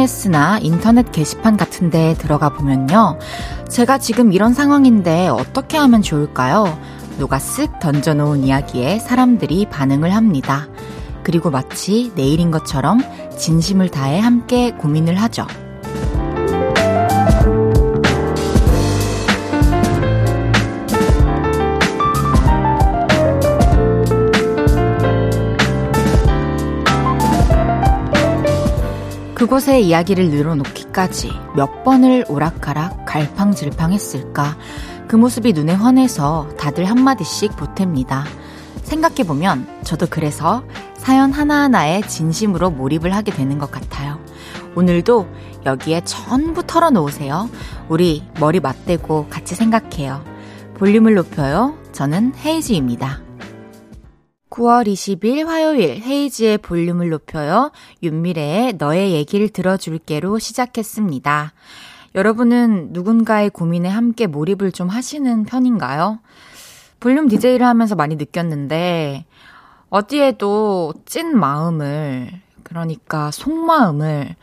SNS나 인터넷 게시판 같은 데 들어가 보면요. 제가 지금 이런 상황인데 어떻게 하면 좋을까요? 누가 쓱 던져놓은 이야기에 사람들이 반응을 합니다. 그리고 마치 내일인 것처럼 진심을 다해 함께 고민을 하죠. 그곳에 이야기를 늘어놓기까지 몇 번을 오락가락 갈팡질팡 했을까. 그 모습이 눈에 환해서 다들 한마디씩 보탭니다. 생각해보면 저도 그래서 사연 하나하나에 진심으로 몰입을 하게 되는 것 같아요. 오늘도 여기에 전부 털어놓으세요. 우리 머리 맞대고 같이 생각해요. 볼륨을 높여요. 저는 헤이즈입니다. 9월 20일 화요일 헤이지의 볼륨을 높여요. 윤미래의 너의 얘기를 들어줄게로 시작했습니다. 여러분은 누군가의 고민에 함께 몰입을 좀 하시는 편인가요? 볼륨 DJ를 하면서 많이 느꼈는데, 어디에도 찐 마음을, 그러니까 속마음을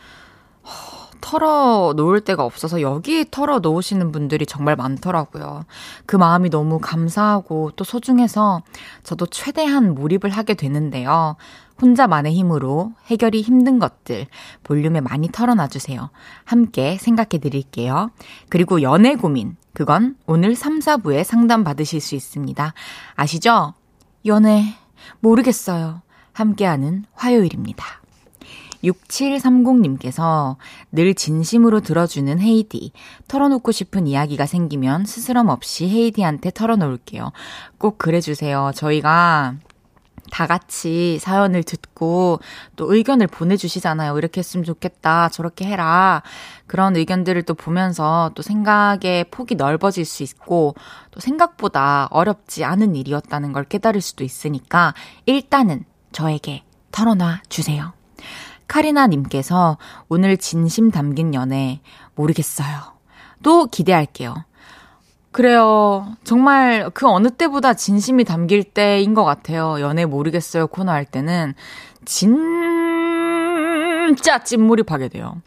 털어 놓을 데가 없어서 여기 털어 놓으시는 분들이 정말 많더라고요. 그 마음이 너무 감사하고 또 소중해서 저도 최대한 몰입을 하게 되는데요. 혼자만의 힘으로 해결이 힘든 것들 볼륨에 많이 털어놔 주세요. 함께 생각해 드릴게요. 그리고 연애 고민, 그건 오늘 3, 4부에 상담 받으실 수 있습니다. 아시죠? 연애, 모르겠어요. 함께하는 화요일입니다. 6730님께서 늘 진심으로 들어주는 헤이디. 털어놓고 싶은 이야기가 생기면 스스럼 없이 헤이디한테 털어놓을게요. 꼭 그래주세요. 저희가 다 같이 사연을 듣고 또 의견을 보내주시잖아요. 이렇게 했으면 좋겠다. 저렇게 해라. 그런 의견들을 또 보면서 또 생각의 폭이 넓어질 수 있고 또 생각보다 어렵지 않은 일이었다는 걸 깨달을 수도 있으니까 일단은 저에게 털어놔 주세요. 카리나님께서 오늘 진심 담긴 연애 모르겠어요. 또 기대할게요. 그래요. 정말 그 어느 때보다 진심이 담길 때인 것 같아요. 연애 모르겠어요 코너 할 때는 진짜 찐몰입하게 돼요.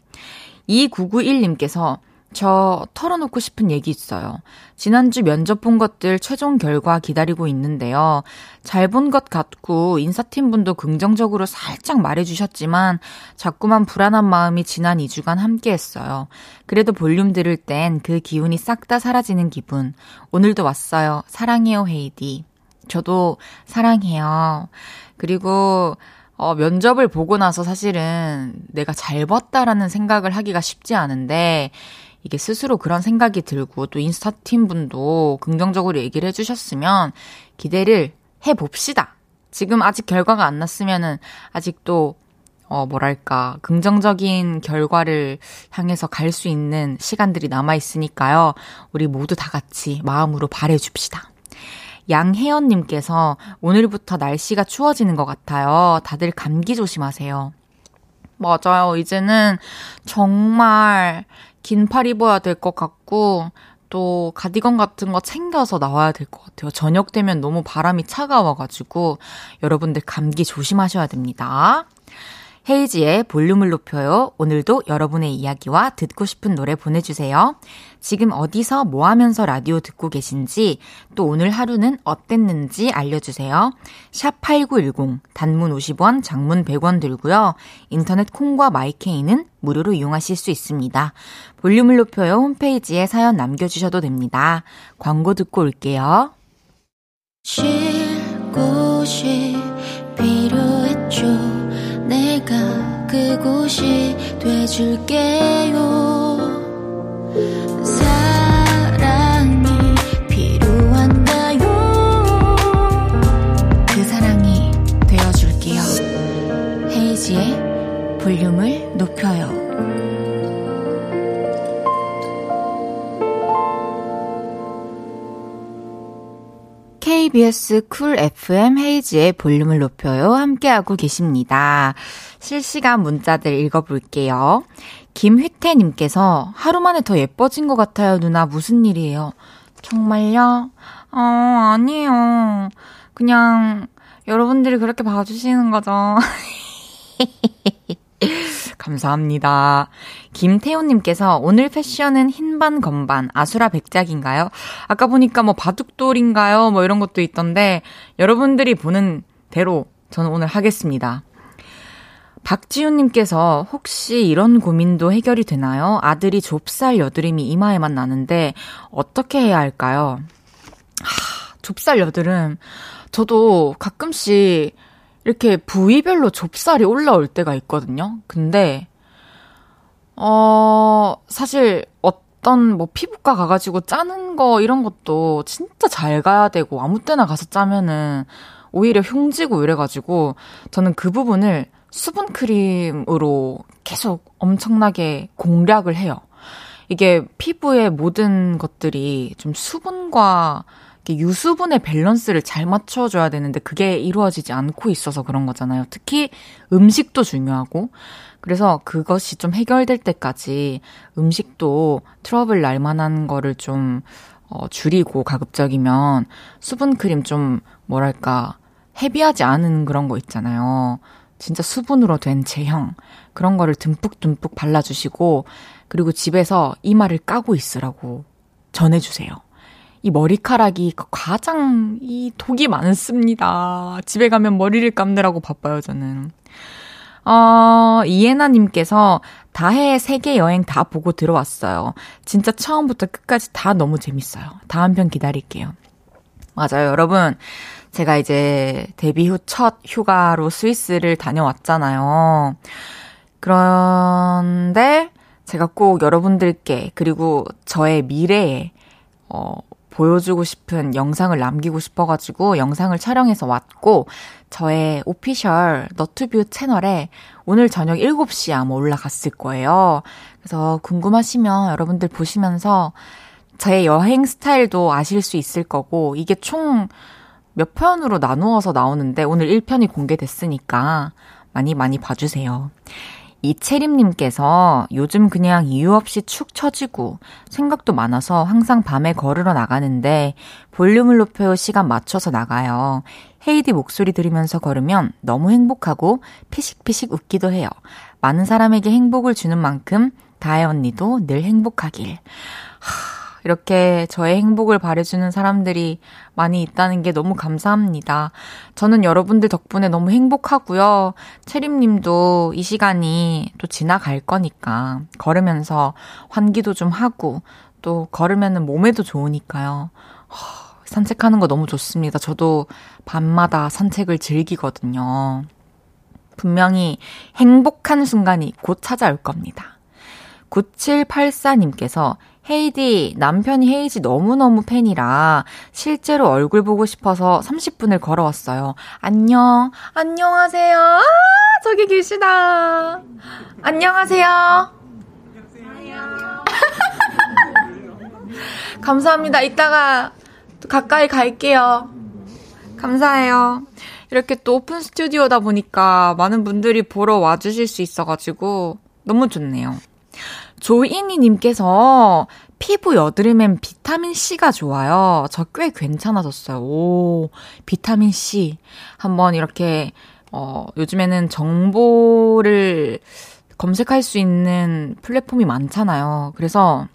2991님께서 저 털어놓고 싶은 얘기 있어요. 지난주 면접 본 것들 최종 결과 기다리고 있는데요. 잘 본 것 같고 인사팀 분도 긍정적으로 살짝 말해주셨지만 자꾸만 불안한 마음이 지난 2주간 함께 했어요. 그래도 볼륨 들을 땐 그 기운이 싹 다 사라지는 기분. 오늘도 왔어요. 사랑해요, 헤이디. 저도 사랑해요. 그리고 어, 면접을 보고 나서 사실은 내가 잘 봤다라는 생각을 하기가 쉽지 않은데 이게 스스로 그런 생각이 들고 또 인스타 팀 분도 긍정적으로 얘기를 해주셨으면 기대를 해봅시다. 지금 아직 결과가 안 났으면은 아직도 어, 뭐랄까, 긍정적인 결과를 향해서 갈 수 있는 시간들이 남아있으니까요. 우리 모두 다 같이 마음으로 바래줍시다. 양혜연님께서 오늘부터 날씨가 추워지는 것 같아요. 다들 감기 조심하세요. 맞아요. 이제는 정말 긴 팔 입어야 될 것 같고, 또 가디건 같은 거 챙겨서 나와야 될 것 같아요. 저녁 되면 너무 바람이 차가워가지고 여러분들 감기 조심하셔야 됩니다. 헤이지의 볼륨을 높여요. 오늘도 여러분의 이야기와 듣고 싶은 노래 보내주세요. 지금 어디서 뭐 하면서 라디오 듣고 계신지, 또 오늘 하루는 어땠는지 알려주세요. 샵 8910, 단문 50원, 장문 100원 들고요. 인터넷 콩과 마이케이는 무료로 이용하실 수 있습니다. 볼륨을 높여요. 홈페이지에 사연 남겨주셔도 됩니다. 광고 듣고 올게요. 쉴 곳이. 내가 그곳이 돼줄게요. 그 볼륨을 KBS 쿨 FM 헤이지의 볼륨을 높여요. 함께하고 계십니다. 실시간 문자들 읽어볼게요. 김휘태님께서 하루 만에 더 예뻐진 것 같아요, 누나. 무슨 일이에요? 정말요? 어, 아니에요. 그냥 여러분들이 그렇게 봐주시는 거죠. 감사합니다. 김태훈님께서 오늘 패션은 흰반 건반 아수라 백작인가요? 아까 보니까 뭐 바둑돌인가요? 뭐 이런 것도 있던데 여러분들이 보는 대로 저는 오늘 하겠습니다. 박지훈님께서 혹시 이런 고민도 해결이 되나요? 아들이 좁쌀 여드름이 이마에만 나는데 어떻게 해야 할까요? 하, 좁쌀 여드름. 저도 가끔씩 이렇게 부위별로 좁쌀이 올라올 때가 있거든요. 근데, 어, 사실 어떤 뭐 피부과 가가지고 짜는 거 이런 것도 진짜 잘 가야 되고 아무 때나 가서 짜면은 오히려 흉지고 이래가지고 저는 그 부분을 수분 크림으로 계속 엄청나게 공략을 해요. 이게 피부의 모든 것들이 좀 수분과 유수분의 밸런스를 잘 맞춰줘야 되는데 그게 이루어지지 않고 있어서 그런 거잖아요. 특히 음식도 중요하고. 그래서 그것이 좀 해결될 때까지 음식도 트러블 날 만한 거를 좀 어, 줄이고 가급적이면 수분크림 좀 뭐랄까 heavy하지 않은 그런 거 있잖아요. 진짜 수분으로 된 제형 그런 거를 듬뿍듬뿍 발라주시고 그리고 집에서 이마를 까고 있으라고 전해주세요. 이 머리카락이 가장 이 독이 많습니다. 집에 가면 머리를 감느라고 바빠요, 저는. 어, 이해나님께서 다해 세계 여행 다 보고 들어왔어요. 진짜 처음부터 끝까지 다 너무 재밌어요. 다음 편 기다릴게요. 맞아요, 여러분. 제가 이제 데뷔 후 첫 휴가로 스위스를 다녀왔잖아요. 그런데 제가 꼭 여러분들께 그리고 저의 미래에 어, 보여주고 싶은 영상을 남기고 싶어가지고 영상을 촬영해서 왔고 저의 오피셜 너튜브 채널에 오늘 저녁 7시에 아마 올라갔을 거예요. 그래서 궁금하시면 여러분들 보시면서 제 여행 스타일도 아실 수 있을 거고 이게 총 몇 편으로 나누어서 나오는데 오늘 1편이 공개됐으니까 많이 많이 봐주세요. 이채림님께서 요즘 그냥 이유 없이 축 처지고 생각도 많아서 항상 밤에 걸으러 나가는데 볼륨을 높여 시간 맞춰서 나가요. 헤이디 목소리 들으면서 걸으면 너무 행복하고 피식피식 웃기도 해요. 많은 사람에게 행복을 주는 만큼 다혜 언니도 늘 행복하길. 하, 이렇게 저의 행복을 바래주는 사람들이 많이 있다는 게 너무 감사합니다. 저는 여러분들 덕분에 너무 행복하고요. 채림님도 이 시간이 또 지나갈 거니까 걸으면서 환기도 좀 하고 또 걸으면은 몸에도 좋으니까요. 산책하는 거 너무 좋습니다. 저도 밤마다 산책을 즐기거든요. 분명히 행복한 순간이 곧 찾아올 겁니다. 9784님께서 헤이디, 남편이 헤이지 너무너무 팬이라 실제로 얼굴 보고 싶어서 30분을 걸어왔어요. 안녕, 안녕하세요. 아, 저기 계시다. 안녕하세요. 안녕. 감사합니다. 이따가 가까이 갈게요. 감사해요. 이렇게 또 오픈 스튜디오다 보니까 많은 분들이 보러 와주실 수 있어가지고 너무 좋네요. 조인이님께서 피부 여드름엔 비타민C가 좋아요. 저 꽤 괜찮아졌어요. 오, 비타민C. 한번 이렇게, 어, 요즘에는 정보를 검색할 수 있는 플랫폼이 많잖아요. 그래서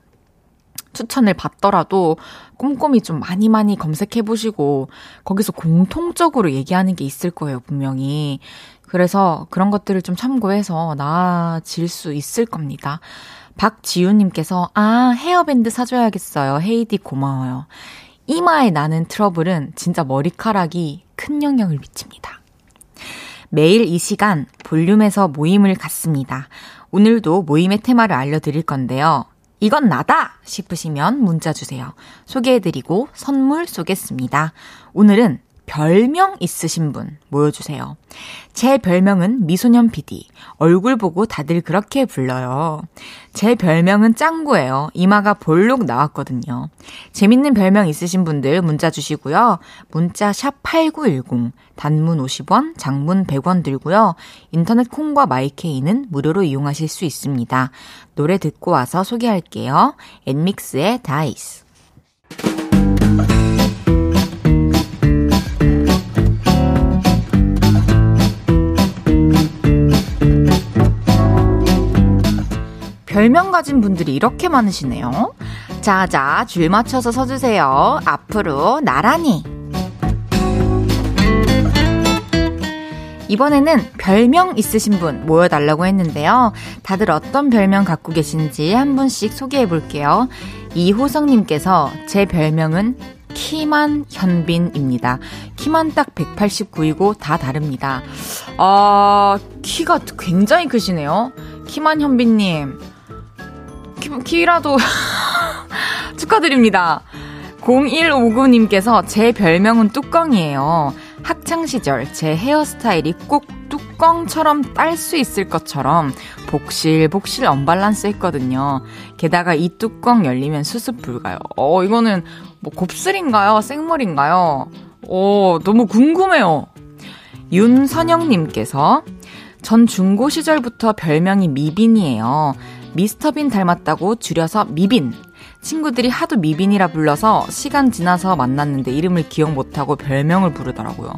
추천을 받더라도 꼼꼼히 좀 많이 많이 검색해 보시고 거기서 공통적으로 얘기하는 게 있을 거예요, 분명히. 그래서 그런 것들을 좀 참고해서 나아질 수 있을 겁니다. 박지우님께서, 아, 헤어밴드 사줘야겠어요. 헤이디 고마워요. 이마에 나는 트러블은 진짜 머리카락이 큰 영향을 미칩니다. 매일 이 시간 볼륨에서 모임을 갖습니다. 오늘도 모임의 테마를 알려드릴 건데요. 이건 나다! 싶으시면 문자 주세요. 소개해드리고 선물 쏘겠습니다. 오늘은 별명 있으신 분 모여주세요. 제 별명은 미소년 PD. 얼굴 보고 다들 그렇게 불러요. 제 별명은 짱구예요. 이마가 볼록 나왔거든요. 재밌는 별명 있으신 분들 문자 주시고요. 문자 샵 8910. 단문 50원, 장문 100원 들고요. 인터넷 콩과 마이케이는 무료로 이용하실 수 있습니다. 노래 듣고 와서 소개할게요. 엔믹스의 다이스. 별명 가진 분들이 이렇게 많으시네요. 자 자, 줄 맞춰서 서주세요. 앞으로 나란히. 이번에는 별명 있으신 분 모여달라고 했는데요. 다들 어떤 별명 갖고 계신지 한 분씩 소개해 볼게요. 이호성님께서 제 별명은 키만 현빈입니다. 키만 딱 189이고 다 다릅니다. 아, 키가 굉장히 크시네요. 키만 현빈님. 키, 키라도 축하드립니다. 0159님께서 제 별명은 뚜껑이에요. 학창시절 제 헤어스타일이 꼭 뚜껑처럼 딸 수 있을 것처럼 복실복실 언밸런스 했거든요. 게다가 이 뚜껑 열리면 수습 불가요. 어, 이거는 뭐 곱슬인가요? 생물인가요? 오, 너무 궁금해요. 윤선영님께서 전 중고 시절부터 별명이 미빈이에요. 미스터빈 닮았다고 줄여서 미빈. 친구들이 하도 미빈이라 불러서 시간 지나서 만났는데 이름을 기억 못하고 별명을 부르더라고요.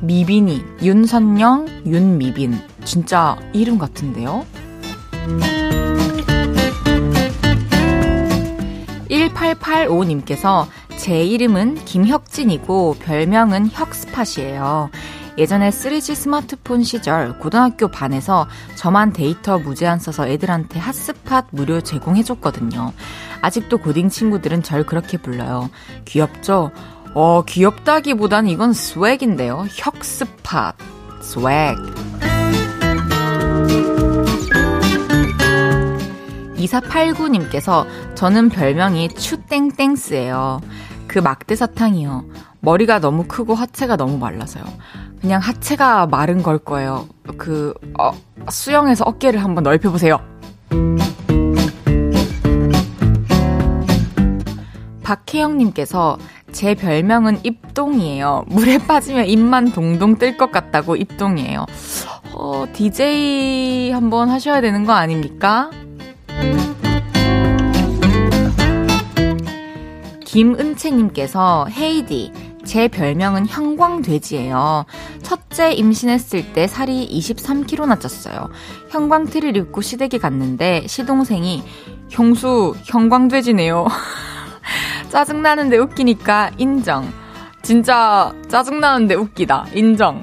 미빈이, 윤선영, 윤미빈. 진짜 이름 같은데요? 1885님께서 제 이름은 김혁진이고 별명은 혁스팟이에요. 예전에 3G 스마트폰 시절 고등학교 반에서 저만 데이터 무제한 써서 애들한테 핫스팟 무료 제공해줬거든요. 아직도 고딩 친구들은 절 그렇게 불러요. 귀엽죠? 어, 귀엽다기보단 이건 swag인데요. 혁스팟. swag. 2489님께서 저는 별명이 추땡땡스예요. 그 막대 사탕이요. 머리가 너무 크고 하체가 너무 말라서요. 그냥 하체가 마른 걸 거예요. 그, 어, 수영해서 어깨를 한번 넓혀보세요. 박혜영님께서 제 별명은 입동이에요. 물에 빠지면 입만 동동 뜰 것 같다고 입동이에요. 어, DJ 한번 하셔야 되는 거 아닙니까? 김은채님께서 헤이디, 제 별명은 형광돼지예요. 첫째 임신했을 때 살이 23kg나 쪘어요. 형광티를 입고 시댁에 갔는데 시동생이 형수 형광돼지네요. 짜증나는데 웃기니까 인정. 진짜 짜증나는데 웃기다. 인정.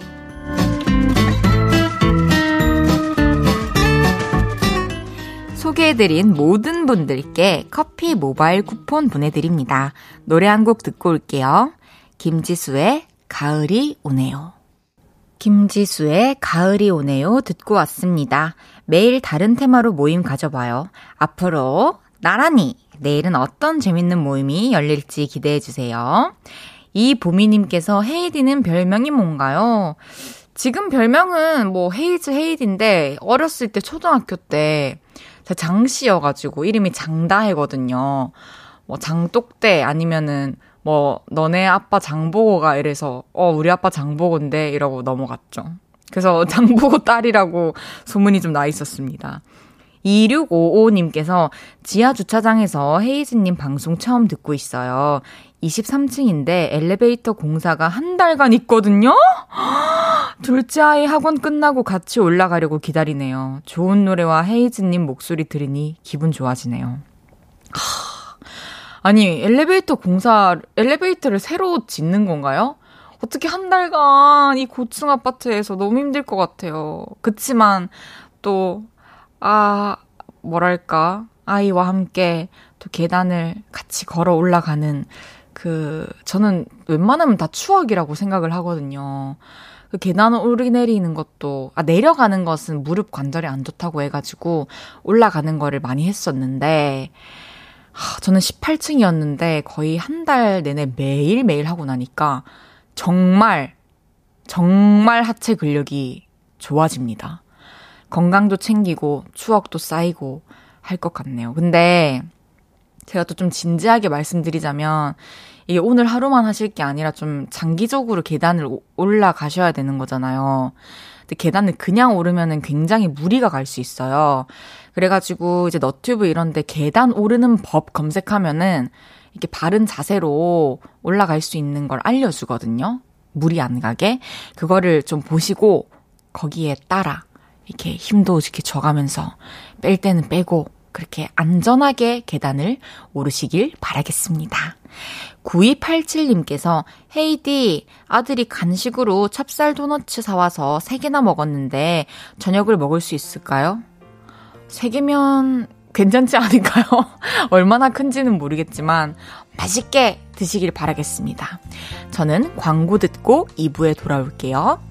소개해드린 모든 분들께 커피 모바일 쿠폰 보내드립니다. 노래 한 곡 듣고 올게요. 김지수의 가을이 오네요. 김지수의 가을이 오네요 듣고 왔습니다. 매일 다른 테마로 모임 가져봐요. 앞으로 나란히 내일은 어떤 재밌는 모임이 열릴지 기대해 주세요. 이 보미님께서 헤이디는 별명이 뭔가요? 지금 별명은 뭐 헤이즈 헤이디인데 어렸을 때 초등학교 때 장씨여가지고 이름이 장다혜거든요. 뭐 장독대 아니면은 뭐 너네 아빠 장보고가 이래서 어 우리 아빠 장보고인데 이러고 넘어갔죠. 그래서 장보고 딸이라고 소문이 좀 나 있었습니다. 2655님께서 지하 주차장에서 헤이즈님 방송 처음 듣고 있어요. 23층인데 엘리베이터 공사가 한 달간 있거든요? 둘째 아이 학원 끝나고 같이 올라가려고 기다리네요. 좋은 노래와 헤이즈님 목소리 들으니 기분 좋아지네요. 아니, 엘리베이터 공사, 엘리베이터를 새로 짓는 건가요? 어떻게 한 달간 이 고층 아파트에서 너무 힘들 것 같아요. 그치만 또, 아, 뭐랄까, 아이와 함께 또 계단을 같이 걸어 올라가는 그, 저는 웬만하면 다 추억이라고 생각을 하거든요. 그 계단 오르내리는 것도, 아, 내려가는 것은 무릎 관절이 안 좋다고 해가지고 올라가는 거를 많이 했었는데, 하, 저는 18층이었는데 거의 한 달 내내 매일매일 하고 나니까 정말, 정말 하체 근력이 좋아집니다. 건강도 챙기고 추억도 쌓이고 할 것 같네요. 근데 제가 또 좀 진지하게 말씀드리자면 이게 오늘 하루만 하실 게 아니라 좀 장기적으로 계단을 올라가셔야 되는 거잖아요. 근데 계단을 그냥 오르면은 굉장히 무리가 갈 수 있어요. 그래가지고 이제 너튜브 이런데 계단 오르는 법 검색하면은 이렇게 바른 자세로 올라갈 수 있는 걸 알려주거든요. 무리 안 가게. 그거를 좀 보시고 거기에 따라 이렇게 힘도 이렇게 줘가면서 뺄 때는 빼고 그렇게 안전하게 계단을 오르시길 바라겠습니다. 9287님께서 헤이디 아들이 간식으로 찹쌀 도너츠 사와서 3개나 먹었는데 저녁을 먹을 수 있을까요? 3개면 괜찮지 않을까요? 얼마나 큰지는 모르겠지만 맛있게 드시길 바라겠습니다. 저는 광고 듣고 2부에 돌아올게요.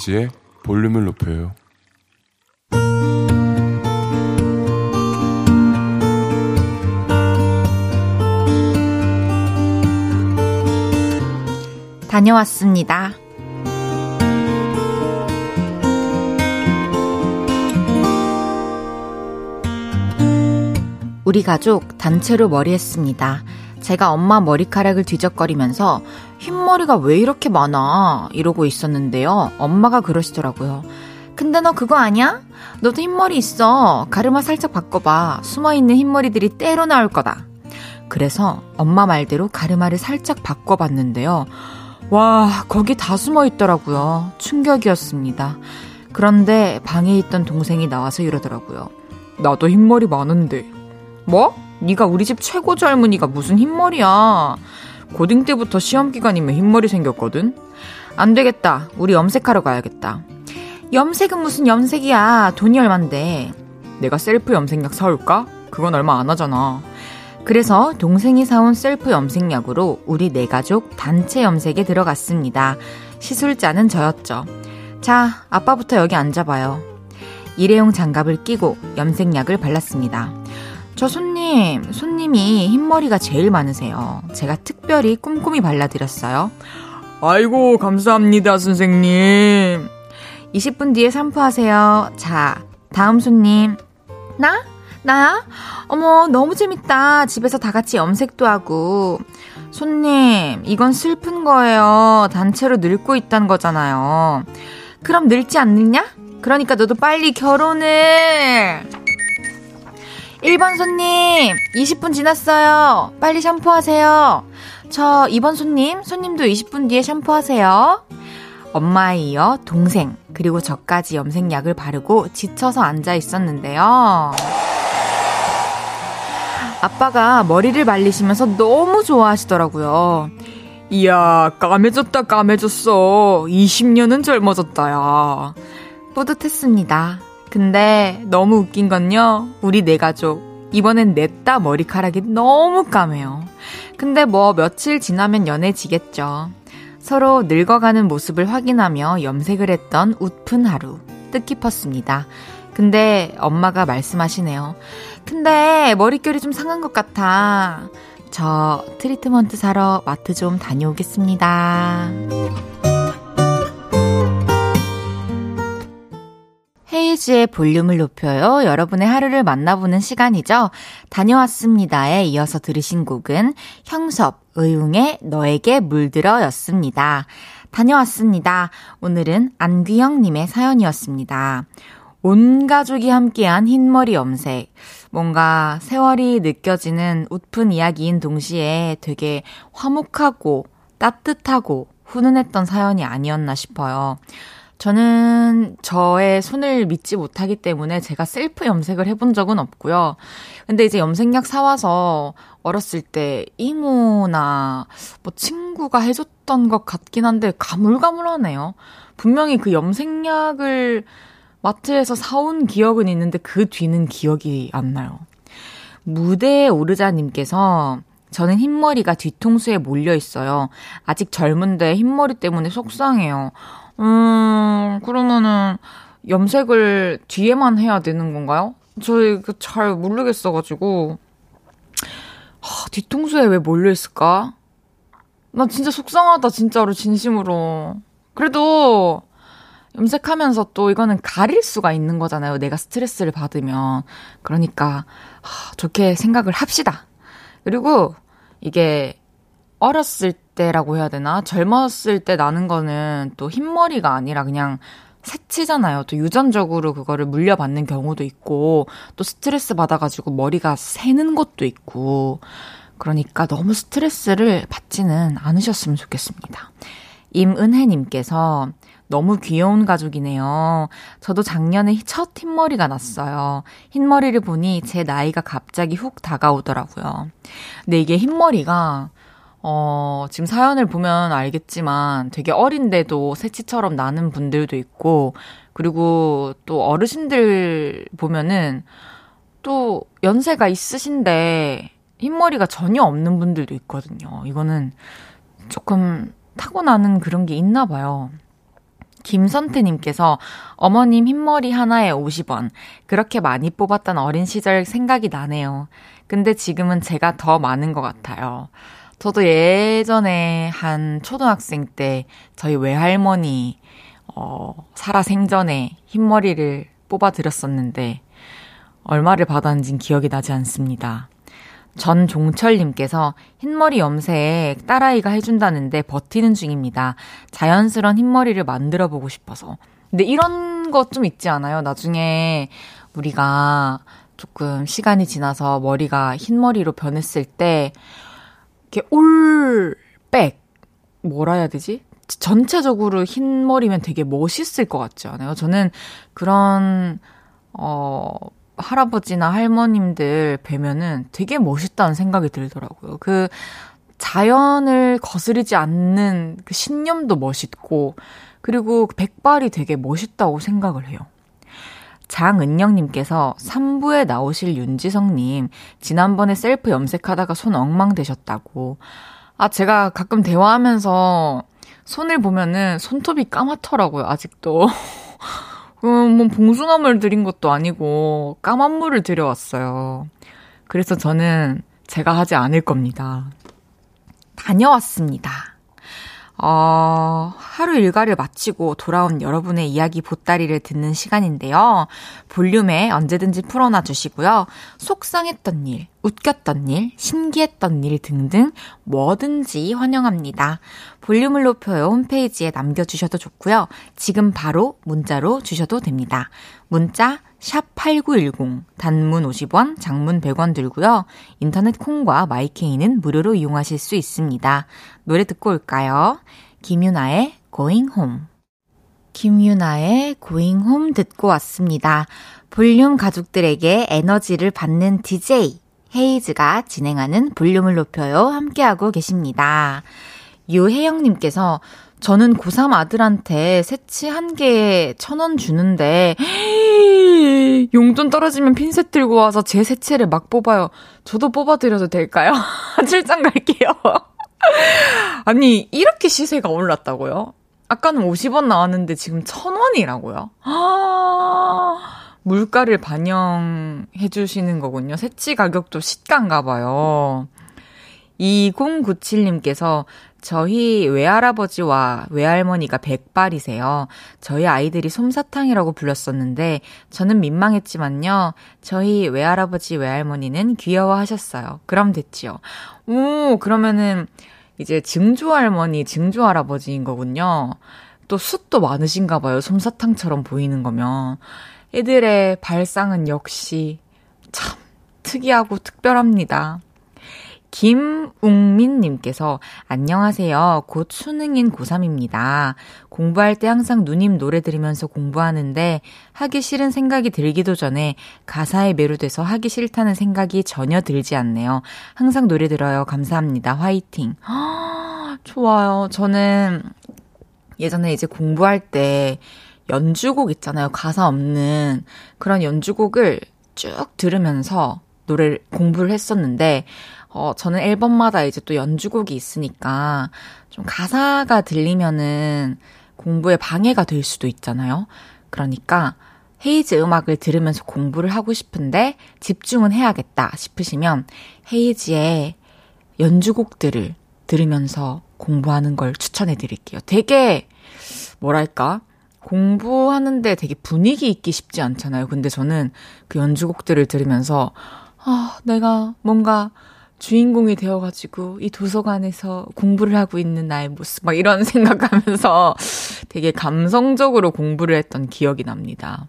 헤이지의 볼륨을 높여요. 다녀왔습니다. 우리 가족 단체로 머리했습니다. 제가 엄마 머리카락을 뒤적거리면서 흰머리가 왜 이렇게 많아? 이러고 있었는데요. 엄마가 그러시더라고요. 근데 너 그거 아니야? 너도 흰머리 있어. 가르마 살짝 바꿔봐. 숨어있는 흰머리들이 때로 나올 거다. 그래서 엄마 말대로 가르마를 살짝 바꿔봤는데요. 와, 거기 다 숨어 있더라고요. 충격이었습니다. 그런데 방에 있던 동생이 나와서 이러더라고요. 나도 흰머리 많은데. 뭐? 네가 우리 집 최고 젊은이가 무슨 흰머리야. 고딩 때부터 시험 기간이면 흰머리 생겼거든. 안 되겠다. 우리 염색하러 가야겠다. 염색은 무슨 염색이야. 돈이 얼만데. 내가 셀프 염색약 사올까? 그건 얼마 안 하잖아. 그래서 동생이 사온 셀프 염색약으로 우리 네 가족 단체 염색에 들어갔습니다. 시술자는 저였죠. 자, 아빠부터 여기 앉아봐요. 일회용 장갑을 끼고 염색약을 발랐습니다. 저 손님, 손님이 흰머리가 제일 많으세요. 제가 특별히 꼼꼼히 발라드렸어요. 아이고, 감사합니다, 선생님. 20분 뒤에 샴푸하세요. 자, 다음 손님. 나? 나야? 어머, 너무 재밌다. 집에서 다 같이 염색도 하고. 손님, 이건 슬픈 거예요. 단체로 늙고 있다는 거잖아요. 그럼 늙지 않느냐? 그러니까 너도 빨리 결혼을! 1번 손님, 20분 지났어요. 빨리 샴푸하세요. 저 2번 손님, 손님도 20분 뒤에 샴푸하세요. 엄마에 이어 동생, 그리고 저까지 염색약을 바르고 지쳐서 앉아 있었는데요. 아빠가 머리를 말리시면서 너무 좋아하시더라고요. 이야, 까매졌다, 까매졌어. 20년은 젊어졌다, 야. 뿌듯했습니다. 근데 너무 웃긴 건요. 우리 네 가족. 이번엔 냈다 머리카락이 너무 까매요. 근데 뭐 며칠 지나면 연해지겠죠. 서로 늙어가는 모습을 확인하며 염색을 했던 웃픈 하루. 뜻깊었습니다. 근데 엄마가 말씀하시네요. 근데 머릿결이 좀 상한 것 같아. 저 트리트먼트 사러 마트 좀 다녀오겠습니다. 헤이즈의 볼륨을 높여요. 여러분의 하루를 만나보는 시간이죠. 다녀왔습니다에 이어서 들으신 곡은 형섭, 의웅의 너에게 물들어 였습니다. 다녀왔습니다. 오늘은 안귀영님의 사연이었습니다. 온 가족이 함께한 흰머리 염색. 뭔가 세월이 느껴지는 웃픈 이야기인 동시에 되게 화목하고 따뜻하고 훈훈했던 사연이 아니었나 싶어요. 저는 저의 손을 믿지 못하기 때문에 제가 셀프 염색을 해본 적은 없고요. 근데 이제 염색약 사와서 어렸을 때 이모나 뭐 친구가 해줬던 것 같긴 한데 가물가물하네요. 분명히 그 염색약을 마트에서 사온 기억은 있는데 그 뒤는 기억이 안 나요. 무대에 오르자님께서 저는 흰머리가 뒤통수에 몰려 있어요. 아직 젊은데 흰머리 때문에 속상해요. 음, 그러면은 염색을 뒤에만 해야 되는 건가요? 저희 그잘 모르겠어가지고. 하, 뒤통수에 왜 몰려있을까? 나 진짜 속상하다, 진짜로, 진심으로. 그래도, 염색하면서 또 이거는 가릴 수가 있는 거잖아요. 내가 스트레스를 받으면. 그러니까, 하, 좋게 생각을 합시다. 그리고, 이게, 어렸을 때라고 해야 되나? 젊었을 때 나는 거는 또 흰머리가 아니라 그냥 새치잖아요. 또 유전적으로 그거를 물려받는 경우도 있고, 또 스트레스 받아가지고 머리가 새는 것도 있고, 그러니까 너무 스트레스를 받지는 않으셨으면 좋겠습니다. 임은혜님께서 너무 귀여운 가족이네요. 저도 작년에 첫 흰머리가 났어요. 흰머리를 보니 제 나이가 갑자기 훅 다가오더라고요. 근데 이게 흰머리가 어, 지금 사연을 보면 알겠지만 되게 어린데도 새치처럼 나는 분들도 있고, 그리고 또 어르신들 보면은 또 연세가 있으신데 흰머리가 전혀 없는 분들도 있거든요. 이거는 조금 타고나는 그런 게 있나 봐요. 김선태님께서 어머님 흰머리 하나에 50원. 그렇게 많이 뽑았던 어린 시절 생각이 나네요. 근데 지금은 제가 더 많은 것 같아요. 저도 예전에 한 초등학생 때 저희 외할머니, 어, 살아 생전에 흰머리를 뽑아드렸었는데, 얼마를 받았는진 기억이 나지 않습니다. 전종철님께서 흰머리 염색 딸아이가 해준다는데 버티는 중입니다. 자연스러운 흰머리를 만들어 보고 싶어서. 근데 이런 거좀 있지 않아요? 나중에 우리가 조금 시간이 지나서 머리가 흰머리로 변했을 때, 이렇게 올백 뭐라 해야 되지? 전체적으로 흰 머리면 되게 멋있을 것 같지 않아요? 저는 그런 어 할아버지나 할머님들 뵈면은 되게 멋있다는 생각이 들더라고요. 그 자연을 거스르지 않는 그 신념도 멋있고 그리고 백발이 되게 멋있다고 생각을 해요. 장은영님께서 3부에 나오실 윤지성님, 지난번에 셀프 염색하다가 손 엉망 되셨다고. 아, 제가 가끔 대화하면서 손을 보면은 손톱이 까맣더라고요, 아직도. 음, 뭐 봉숭아물 드린 것도 아니고 까만 물을 들여왔어요. 그래서 저는 제가 하지 않을 겁니다. 다녀왔습니다. 어, 하루 일과를 마치고 돌아온 여러분의 이야기 보따리를 듣는 시간인데요. 볼륨에 언제든지 풀어놔 주시고요. 속상했던 일, 웃겼던 일, 신기했던 일 등등 뭐든지 환영합니다. 볼륨을 높여요 홈페이지에 남겨주셔도 좋고요. 지금 바로 문자로 주셔도 됩니다. 문자 샵8910 단문 50원, 장문 100원 들고요. 인터넷 콩과 마이케이는 무료로 이용하실 수 있습니다. 노래 듣고 올까요? 김유나의 Going Home. 김유나의 Going Home 듣고 왔습니다. 볼륨 가족들에게 에너지를 받는 DJ 헤이즈가 진행하는 볼륨을 높여요 함께하고 계십니다. 유혜영님께서 저는 고3 아들한테 새치 한 개에 천 원 주는데, 용돈 떨어지면 핀셋 들고 와서 제 새치를 막 뽑아요. 저도 뽑아드려도 될까요? 출장 갈게요. 아니, 이렇게 시세가 올랐다고요? 아까는 50원 나왔는데 지금 천원이라고요 아, 물가를 반영해 주시는 거군요. 새치 가격도 시가인가 봐요. 2097님께서 저희 외할아버지와 외할머니가 백발이세요. 저희 아이들이 솜사탕이라고 불렀었는데 저는 민망했지만요. 저희 외할아버지 외할머니는 귀여워하셨어요. 그럼 됐지요. 오, 그러면은 이제 증조할머니, 증조할아버지인 거군요. 또 숱도 많으신가 봐요. 솜사탕처럼 보이는 거면. 애들의 발상은 역시 참 특이하고 특별합니다. 김웅민님께서 안녕하세요. 곧 수능인 고3입니다. 공부할 때 항상 누님 노래 들으면서 공부하는데 하기 싫은 생각이 들기도 전에 가사에 매료돼서 하기 싫다는 생각이 전혀 들지 않네요. 항상 노래 들어요. 감사합니다. 화이팅. 좋아요. 저는 예전에 이제 공부할 때 연주곡 있잖아요. 가사 없는 그런 연주곡을 쭉 들으면서 노래를 공부를 했었는데 어, 저는 앨범마다 이제 또 연주곡이 있으니까 좀 가사가 들리면은 공부에 방해가 될 수도 있잖아요. 그러니까 헤이즈 음악을 들으면서 공부를 하고 싶은데 집중은 해야겠다 싶으시면 헤이즈의 연주곡들을 들으면서 공부하는 걸 추천해 드릴게요. 되게, 뭐랄까, 공부하는데 되게 분위기 있기 쉽지 않잖아요. 근데 저는 그 연주곡들을 들으면서, 아, 내가 뭔가 주인공이 되어가지고 이 도서관에서 공부를 하고 있는 나의 모습, 막 이런 생각하면서 되게 감성적으로 공부를 했던 기억이 납니다.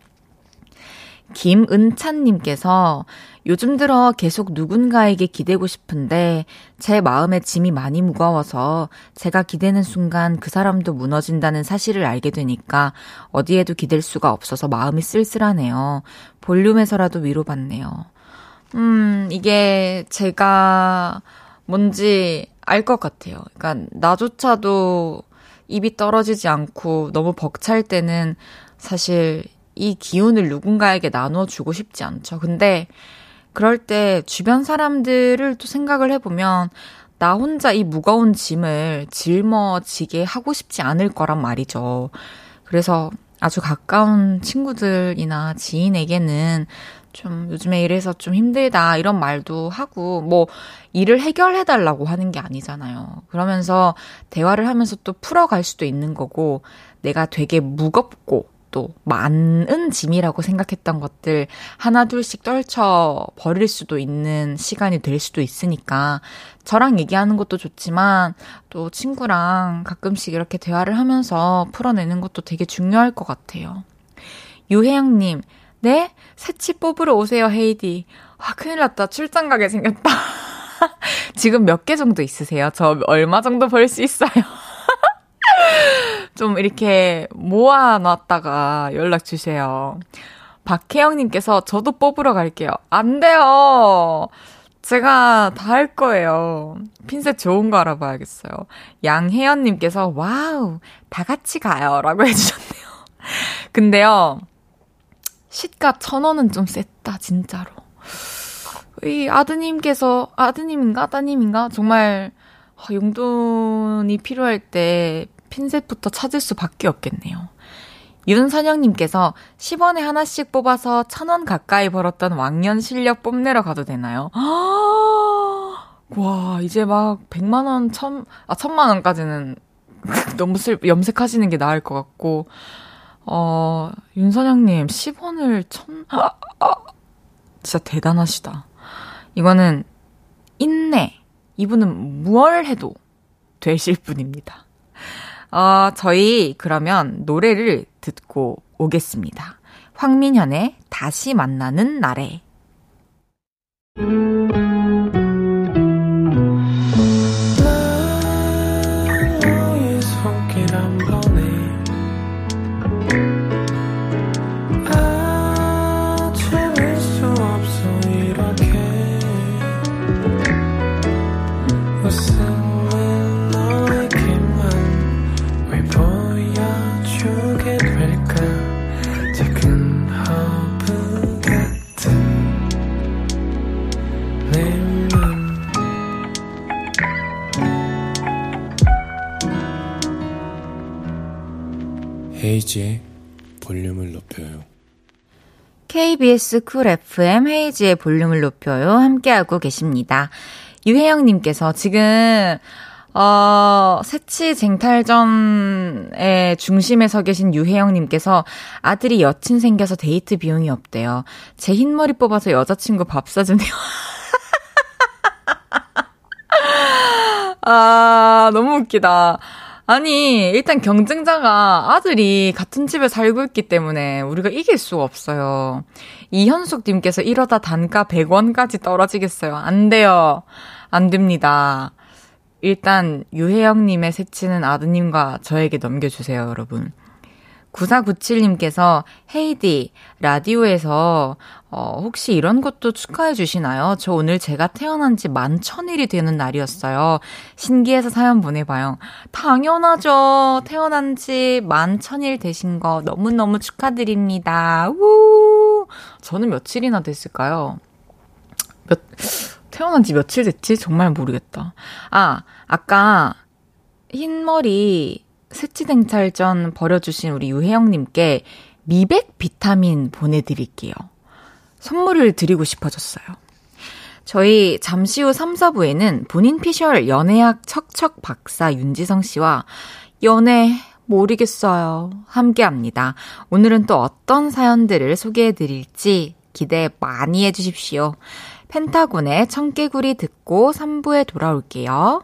김은찬님께서 요즘 들어 계속 누군가에게 기대고 싶은데 제 마음에 짐이 많이 무거워서 제가 기대는 순간 그 사람도 무너진다는 사실을 알게 되니까 어디에도 기댈 수가 없어서 마음이 쓸쓸하네요. 볼륨에서라도 위로받네요. 음, 이게 제가 뭔지 알 것 같아요. 그러니까 나조차도 입이 떨어지지 않고 너무 벅찰 때는 사실 이 기운을 누군가에게 나눠주고 싶지 않죠. 근데 그럴 때 주변 사람들을 또 생각을 해보면 나 혼자 이 무거운 짐을 짊어지게 하고 싶지 않을 거란 말이죠. 그래서 아주 가까운 친구들이나 지인에게는 좀 요즘에 이래서 좀 힘들다 이런 말도 하고 뭐 일을 해결해 달라고 하는 게 아니잖아요. 그러면서 대화를 하면서 또 풀어갈 수도 있는 거고 내가 되게 무겁고 또 많은 짐이라고 생각했던 것들 하나 둘씩 떨쳐 버릴 수도 있는 시간이 될 수도 있으니까 저랑 얘기하는 것도 좋지만 또 친구랑 가끔씩 이렇게 대화를 하면서 풀어내는 것도 되게 중요할 것 같아요. 유혜영님, 네? 새치 뽑으러 오세요, 헤이디. 아, 큰일 났다. 출장 가게 생겼다. 지금 몇 개 정도 있으세요? 저 얼마 정도 벌 수 있어요? 좀 이렇게 모아놨다가 연락 주세요. 박혜영님께서 저도 뽑으러 갈게요. 안 돼요! 제가 다 할 거예요. 핀셋 좋은 거 알아봐야겠어요. 양혜연님께서 와우, 다 같이 가요. 라고 해주셨네요. 근데요, 시가 천 원은 좀 셌다, 진짜로. 이 아드님께서, 아드님인가? 따님인가? 정말, 용돈이 필요할 때 핀셋부터 찾을 수밖에 없겠네요. 윤선영님께서 10원에 하나씩 뽑아서 1000원 가까이 벌었던 왕년 실력 뽐내러 가도 되나요? 와, 이제 막 100만원, 1000, 아, 1000만원까지는 너무 슬, 염색하시는 게 나을 것 같고, 어, 윤선영님, 10원을 1000, 아, 아, 진짜 대단하시다. 이거는 인내. 이분은 무얼 해도 되실 분입니다. 어, 저희 그러면 노래를 듣고 오겠습니다. 황민현의 다시 만나는 날에. 헤이즈의 볼륨을 높여요. KBS 쿨 FM 헤이즈의 볼륨을 높여요. 함께하고 계십니다. 유혜영님께서 지금, 어, 새치 쟁탈전의 중심에 서 계신 유혜영님께서 아들이 여친 생겨서 데이트 비용이 없대요. 제 흰머리 뽑아서 여자친구 밥 사주네요. 아, 너무 웃기다. 아니, 일단 경쟁자가 아들이 같은 집에 살고 있기 때문에 우리가 이길 수가 없어요. 이현숙님께서 이러다 단가 100원까지 떨어지겠어요. 안 돼요. 안 됩니다. 일단 유혜영님의 새치는 아드님과 저에게 넘겨주세요, 여러분. 9497님께서 헤이디 라디오에서 어, 혹시 이런 것도 축하해 주시나요? 저 오늘 제가 태어난 지 만 천일이 되는 날이었어요. 신기해서 사연 보내봐요. 당연하죠. 태어난 지 만 천일 되신 거 너무너무 축하드립니다. 우! 저는 며칠이나 됐을까요? 몇, 태어난 지 며칠 됐지? 정말 모르겠다. 아, 아까 흰 머리 새치댕찰전 버려주신 우리 유혜영님께 미백 비타민 보내드릴게요. 선물을 드리고 싶어졌어요. 저희 잠시 후 3, 4부에는 본인 피셜 연애학 척척 박사 윤지성 씨와 연애 모르겠어요. 함께 합니다. 오늘은 또 어떤 사연들을 소개해 드릴지 기대 많이 해 주십시오. 펜타곤의 청개구리 듣고 3부에 돌아올게요.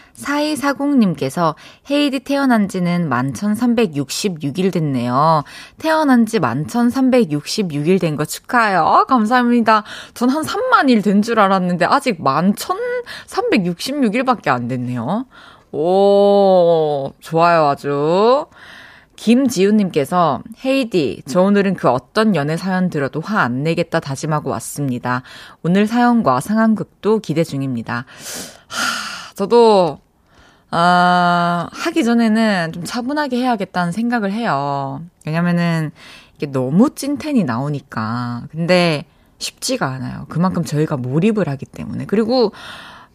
4240님께서 헤이디 태어난 지는 11,366일 됐네요. 태어난 지 11,366일 된 거 축하해요. 아, 감사합니다. 전 한 3만 일 된 줄 알았는데 아직 11,366일밖에 안 됐네요. 오, 좋아요, 아주. 김지훈님께서 헤이디, 저 오늘은 그 어떤 연애 사연 들어도 화 안 내겠다 다짐하고 왔습니다. 오늘 사연과 상황극도 기대 중입니다. 하, 저도 아, 하기 전에는 좀 차분하게 해야겠다는 생각을 해요. 왜냐면은 이게 너무 찐텐이 나오니까. 근데 쉽지가 않아요. 그만큼 저희가 몰입을 하기 때문에. 그리고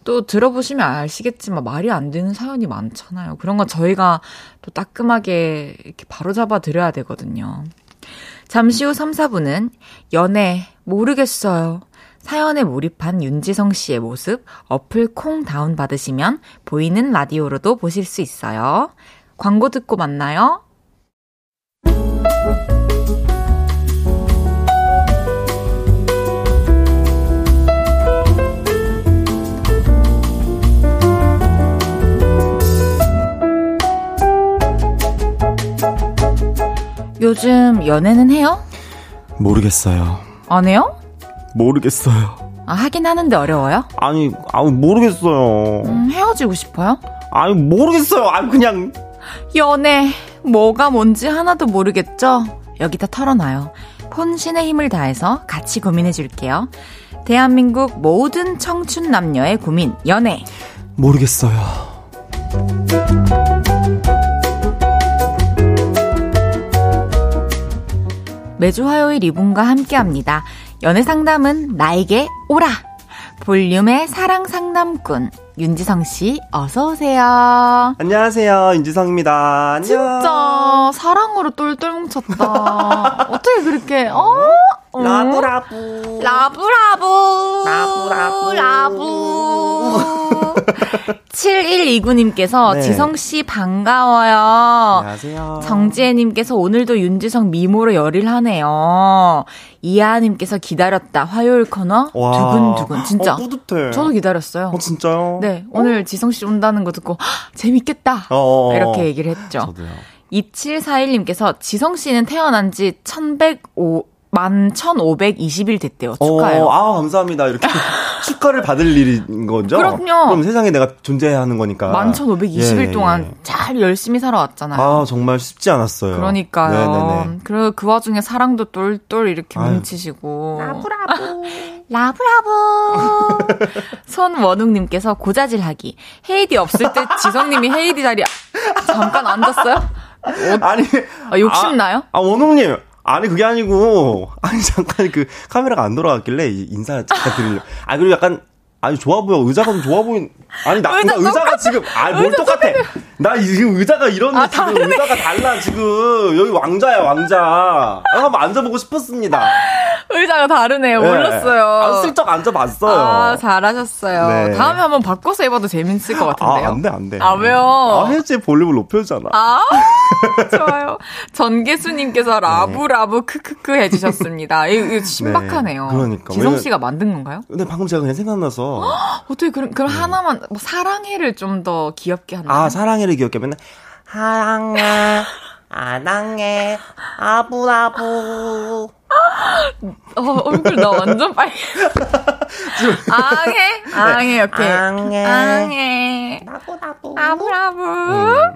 또 들어보시면 아시겠지만 말이 안 되는 사연이 많잖아요. 그런 건 저희가 또 따끔하게 이렇게 바로잡아 드려야 되거든요. 잠시 후 3, 4분은 연애 모르겠어요. 사연에 몰입한 윤지성 씨의 모습 어플 콩 다운 받으시면 보이는 라디오로도 보실 수 있어요. 광고 듣고 만나요. 요즘 연애는 해요? 모르겠어요. 안 해요? 모르겠어요. 아, 하긴 하는데 어려워요? 아니, 아우 모르겠어요. 음, 헤어지고 싶어요? 아니 모르겠어요. 아니 그냥 연애, 뭐가 뭔지 하나도 모르겠죠? 여기다 털어놔요. 혼신의 힘을 다해서 같이 고민해 줄게요. 대한민국 모든 청춘 남녀의 고민, 연애. 모르겠어요. 매주 화요일 이분과 함께 합니다. 연애 상담은 나에게 오라! 볼륨의 사랑 상담꾼, 윤지성 씨, 어서오세요. 안녕하세요. 윤지성입니다. 안녕. 진짜, 사랑으로 똘똘 뭉쳤다. 어떻게 그렇게, 어? 어? love love. love love. love love. love. 7129님께서 네. 지성씨 반가워요. 안녕하세요. 정지혜님께서 오늘도 윤지성 미모로 열일하네요. 이하님께서 기다렸다. 화요일 코너 와. 두근두근. 진짜. 어, 뿌듯해. 저도 기다렸어요. 어 진짜요? 네, 오늘 지성 씨 온다는 거 듣고 "헉, 재밌겠다. 어, 어, 어. 이렇게 얘기를 했죠. 저도요. 2741님께서 지성 씨는 태어난 지 1105, 만 1520일 됐대요. 축하해요. 어, 아 감사합니다. 이렇게 축하를 받을 일인 거죠? 그럼요. 그럼 세상에 내가 존재하는 거니까. 만 1520일 예, 예, 동안 예. 잘 열심히 살아왔잖아요. 아 정말 쉽지 않았어요. 그러니까요. 네네네. 그리고 그 와중에 사랑도 똘똘 이렇게 아유. 뭉치시고. love love. love love. 손원웅님께서 고자질하기. 헤이디 없을 때 지성님이 헤이디 자리에 잠깐 앉았어요? 아니 아, 욕심나요? 아, 아 원웅님. 아니 그게 아니고 아니 잠깐 그 카메라가 안 돌아갔길래 이- 인사 잠깐 드리려. 아 그리고 약간 아니 좋아 보여 의자가 좀 좋아 보인. 아니 나 의자 나 의자가. 지금 아뭘 똑같아. 나 지금 의자가 이런데 아, 지금 다르네. 의자가 달라 지금 여기 왕자야 왕자. 아, 한번 앉아보고 싶었습니다. 의자가 다르네요. 예. 몰랐어요. 아, 슬쩍 앉아봤어요. 아, 잘하셨어요. 네. 다음에 한번 바꿔서 해봐도 재밌을 것 같은데요. 아, 안 돼, 안 돼. 아, 왜요? 아, 헤이즈의 볼륨을 높여주잖아. 아, 좋아요. 전계수님께서 love love 크크크 해주셨습니다. 이거, 이거 신박하네요. 네, 그러니까. 지성 왜냐면- 씨가 만든 건가요? 근데 방금 제가 그냥 생각나서. 어떻게 그럼 그럼 하나만 뭐 사랑해를 좀 더 귀엽게 하나? 네. 아, 사랑해를 기억해. 맨날, 사랑해, 안랑해, 아부라부. 어, 얼굴 나 완전 빨개. 앙해? 앙해, 오케이. 앙해. 앙해. 나부, 나부. 나부, 나부. 음.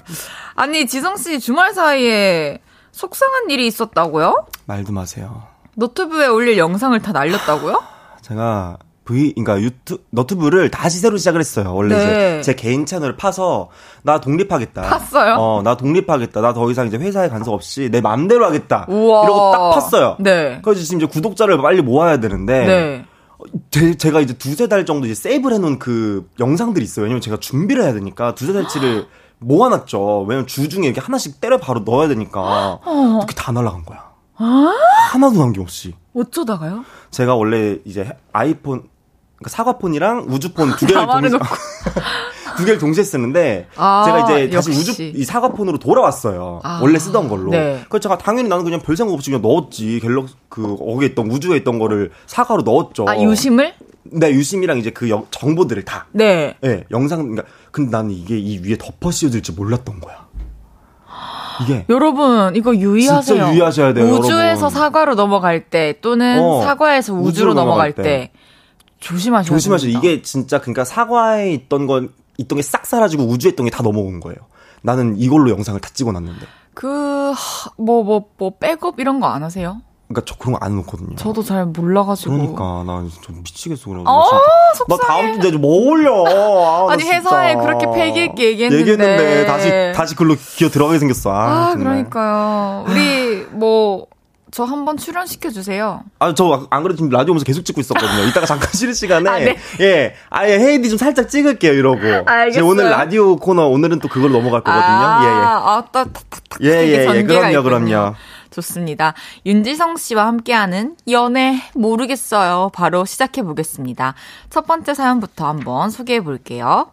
아니, 지성씨 주말 사이에 속상한 일이 있었다고요? 말도 마세요. 노트북에 올릴 영상을 다 날렸다고요? 제가 그러니까 유튜, 너튜브를 다시 새로 시작을 했어요. 원래 네. 이제 제 개인 채널을 파서 나 독립하겠다. 팠어요? 어, 나 독립하겠다. 나 더 이상 이제 회사에 간섭 없이 내 맘대로 하겠다. 우와. 이러고 딱 팠어요. 네. 그래서 지금 이제 구독자를 빨리 모아야 되는데. 네. 제, 제가 이제 두세 달 정도 이제 세이브를 해놓은 그 영상들이 있어요. 왜냐면 제가 준비를 해야 되니까 두세 달치를 모아놨죠. 왜냐면 주중에 이렇게 하나씩 때려 바로 넣어야 되니까. 어. 이렇게 다 날라간 거야. 아? 하나도 남김없이. 어쩌다가요? 제가 원래 이제 아이폰 그러니까 사과폰이랑 우주폰 두 개를 동시에 두 개를 동시에 쓰는데 아, 제가 이제 다시 역시. 우주 이 사과폰으로 돌아왔어요. 아, 원래 쓰던 걸로. 네. 그래서 제가 당연히 나는 그냥 별 생각 없이 그냥 넣었지. 갤럭 그 거기에 있던 우주에 있던 거를 사과로 넣었죠. 아 유심을? 네, 유심이랑 이제 그 여, 정보들을 다. 네. 네, 영상 그러니까 근데 나는 이게 이 위에 덮어 씌워질지 몰랐던 거야. 이게 여러분 이거 유의하세요. 진짜 유의하셔야 돼요. 우주에서 여러분. 사과로 넘어갈 때 또는 어, 사과에서 우주로, 우주로 넘어갈, 때. 때. 조심하셔야 조심하셔야 이게 진짜 그러니까 사과에 있던 건 있던 게 싹 사라지고 우주에 있던 게 다 넘어온 거예요. 나는 이걸로 영상을 다 찍어놨는데. 그 뭐 뭐뭐 뭐 백업 이런 거 안 하세요? 그러니까 저 그런 거 안 놓거든요. 저도 잘 몰라가지고. 그러니까 나좀 미치겠어 그래. 어, 나 다음 주에 뭐 올려. 아, 니 회사에 그렇게 있게 얘기했는데. 얘기했는데 다시 다시 글로 기어 들어가게 생겼어. 아, 아 그러니까요. 우리 뭐 저 한번 출연시켜 주세요. 아, 저 안 그래도 지금 라디오 오면서 계속 찍고 있었거든요. 이따가 잠깐 쉬는 시간에 아, 네. 예, 아예 헤이디 좀 살짝 찍을게요 이러고. 알겠어요. 오늘 라디오 코너 오늘은 또 그걸 넘어갈 거거든요. 아, 예, 예. 아, 딱, 딱, 딱, 딱. 예, 예, 예. 그럼요, 있군요. 그럼요. 좋습니다. 윤지성 씨와 함께하는 연애 모르겠어요. 바로 시작해 보겠습니다. 첫 번째 사연부터 한번 소개해 볼게요.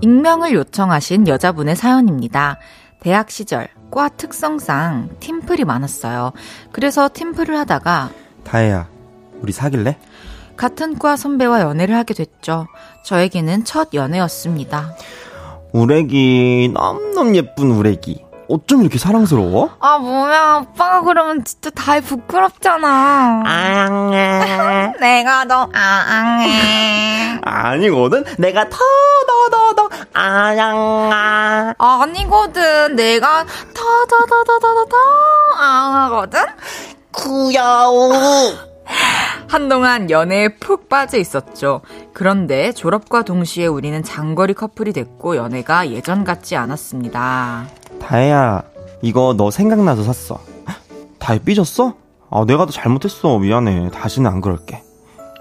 익명을 요청하신 여자분의 사연입니다. 대학 시절 과 특성상 팀플이 많았어요. 그래서 팀플을 하다가 다혜야, 우리 사귈래? 같은 과 선배와 연애를 하게 됐죠. 저에게는 첫 연애였습니다. 우레기 너무너무 예쁜 우레기. 어쩜 이렇게 사랑스러워? 아 뭐야 오빠가 그러면 진짜 다이 부끄럽잖아. 앙해. 내가 더 앙해. 아니거든. 내가 더더더더 앙아. 아니거든. 내가 더더더더더더 앙하거든. 귀여워. 한동안 연애에 푹 빠져 있었죠. 그런데 졸업과 동시에 우리는 장거리 커플이 됐고 연애가 예전 같지 않았습니다. 다혜야, 이거 너 생각나서 샀어. 다혜 삐졌어? 아, 내가 더 잘못했어. 미안해. 다시는 안 그럴게.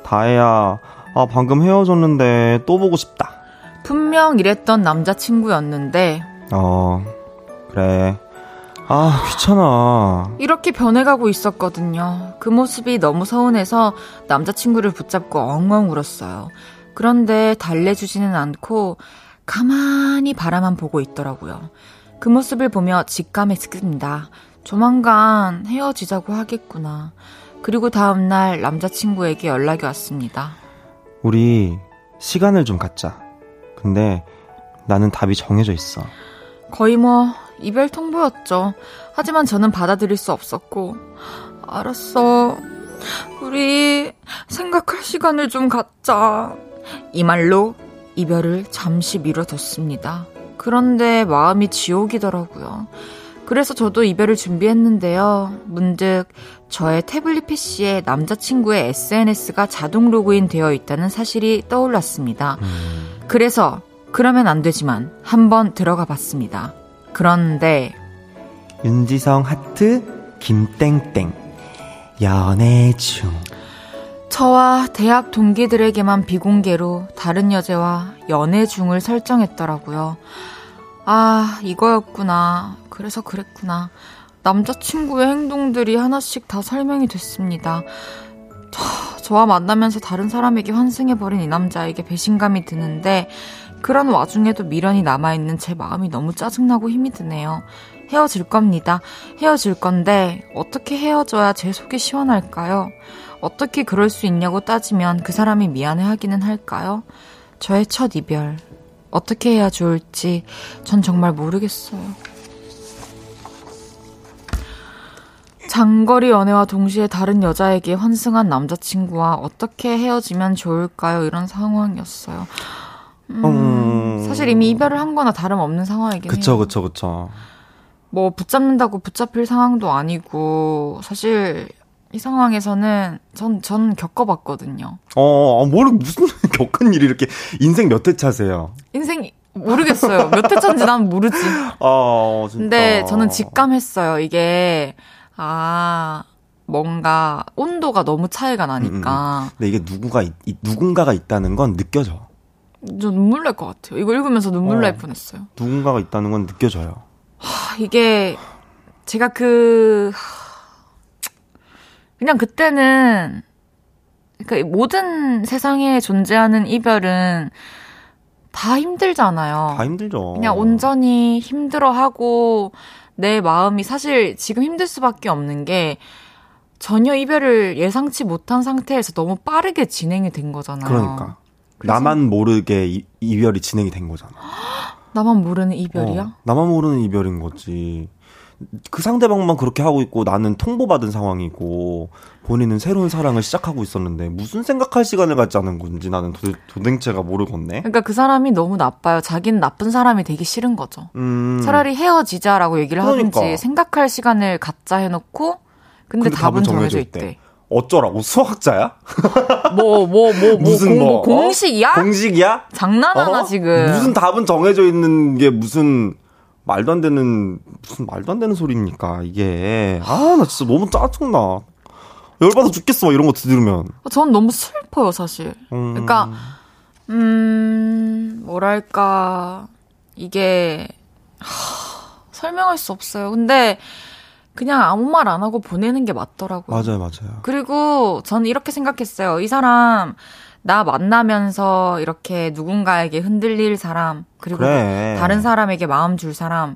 다혜야, 아, 방금 헤어졌는데 또 보고 싶다. 분명 이랬던 남자친구였는데. 어, 그래. 아, 귀찮아. 이렇게 변해가고 있었거든요. 그 모습이 너무 서운해서 남자친구를 붙잡고 엉엉 울었어요. 그런데 달래주지는 않고 가만히 바라만 보고 있더라고요. 그 모습을 보며 직감했습니다. 조만간 헤어지자고 하겠구나. 그리고 다음날 남자친구에게 연락이 왔습니다. 우리 시간을 좀 갖자. 근데 나는 답이 정해져 있어. 거의 뭐 이별 통보였죠. 하지만 저는 받아들일 수 없었고, 알았어. 우리 생각할 시간을 좀 갖자. 이 말로 이별을 잠시 미뤄뒀습니다. 그런데 마음이 지옥이더라고요. 그래서 저도 이별을 준비했는데요. 문득 저의 태블릿 PC에 남자친구의 SNS가 자동 로그인 되어 있다는 사실이 떠올랐습니다. 음. 그래서 그러면 안 되지만 한번 들어가 봤습니다. 그런데 윤지성 하트 김땡땡 연애 중 저와 대학 동기들에게만 비공개로 다른 여자와 연애 중을 설정했더라고요. 아, 이거였구나. 그래서 그랬구나. 남자친구의 행동들이 하나씩 다 설명이 됐습니다. 저, 와 만나면서 다른 사람에게 환승해버린 이 남자에게 배신감이 드는데, 그런 와중에도 미련이 남아있는 제 마음이 너무 짜증나고 힘이 드네요. 헤어질 겁니다. 헤어질 건데, 어떻게 헤어져야 제 속이 시원할까요? 어떻게 그럴 수 있냐고 따지면 그 사람이 미안해 하기는 할까요? 저의 첫 이별. 어떻게 해야 좋을지 전 정말 모르겠어요. 장거리 연애와 동시에 다른 여자에게 환승한 남자친구와 어떻게 헤어지면 좋을까요? 이런 상황이었어요. 음, 음... 사실 이미 이별을 한 거나 다름없는 상황이긴 그쵸, 해요. 그쵸, 그쵸. 뭐 붙잡는다고 붙잡힐 상황도 아니고 사실 이 상황에서는 전, 전 겪어봤거든요. 어, 어 뭘, 무슨 겪은 일이 이렇게 인생 몇 회 차세요? 인생, 모르겠어요. 몇 회 차인지 난 모르지. 어, 진짜. 근데 저는 직감했어요. 이게, 아, 뭔가 온도가 너무 차이가 나니까. 음, 음. 근데 이게 누구가, 이, 누군가가 있다는 건 느껴져. 저 눈물 날 것 같아요. 이거 읽으면서 눈물 어, 날 뻔했어요. 누군가가 있다는 건 느껴져요. 하, 이게, 제가 그, 그냥 그때는 그러니까 모든 세상에 존재하는 이별은 다 힘들잖아요. 다 힘들죠. 그냥 온전히 힘들어하고 내 마음이 사실 지금 힘들 수밖에 없는 게 전혀 이별을 예상치 못한 상태에서 너무 빠르게 진행이 된 거잖아요. 그러니까 나만 모르게 이, 이별이 진행이 된 거잖아. 나만 모르는 이별이야? 어, 나만 모르는 이별인 거지. 그 상대방만 그렇게 하고 있고 나는 통보받은 상황이고 본인은 새로운 사랑을 시작하고 있었는데 무슨 생각할 시간을 않은 건지 나는 도, 도대체가 모르겠네. 그러니까 그 사람이 너무 나빠요. 자기는 나쁜 사람이 되기 싫은 거죠. 음. 차라리 헤어지자라고 얘기를 그러니까. 하든지 생각할 시간을 갖자 해놓고 근데, 근데 답은, 답은 정해져 있대. 있대. 어쩌라고 수학자야? 뭐 뭐 뭐 뭐, 뭐, 무슨 공, 뭐, 뭐 공식이야? 공식이야? 장난하나 어? 지금? 무슨 답은 정해져 있는 게 무슨 말도 안 되는 무슨 말도 안 되는 소리입니까 이게 아 나 진짜 너무 짜증나 열받아 죽겠어 이런 거 들으면 전 너무 슬퍼요 사실 음... 그러니까 음 뭐랄까 이게 하, 설명할 수 없어요 근데 그냥 아무 말 안 하고 보내는 게 맞더라고요 맞아요 맞아요 그리고 저는 이렇게 생각했어요 이 사람 나 만나면서 이렇게 누군가에게 흔들릴 사람, 그리고 그래. 다른 사람에게 마음 줄 사람,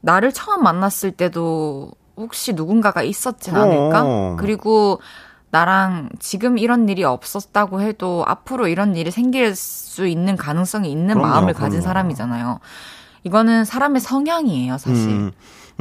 나를 처음 만났을 때도 혹시 누군가가 있었진 어. 않을까? 그리고 나랑 지금 이런 일이 없었다고 해도 앞으로 이런 일이 생길 수 있는 가능성이 있는 그럼요, 마음을 그럼요. 가진 사람이잖아요. 이거는 사람의 성향이에요, 사실. 음.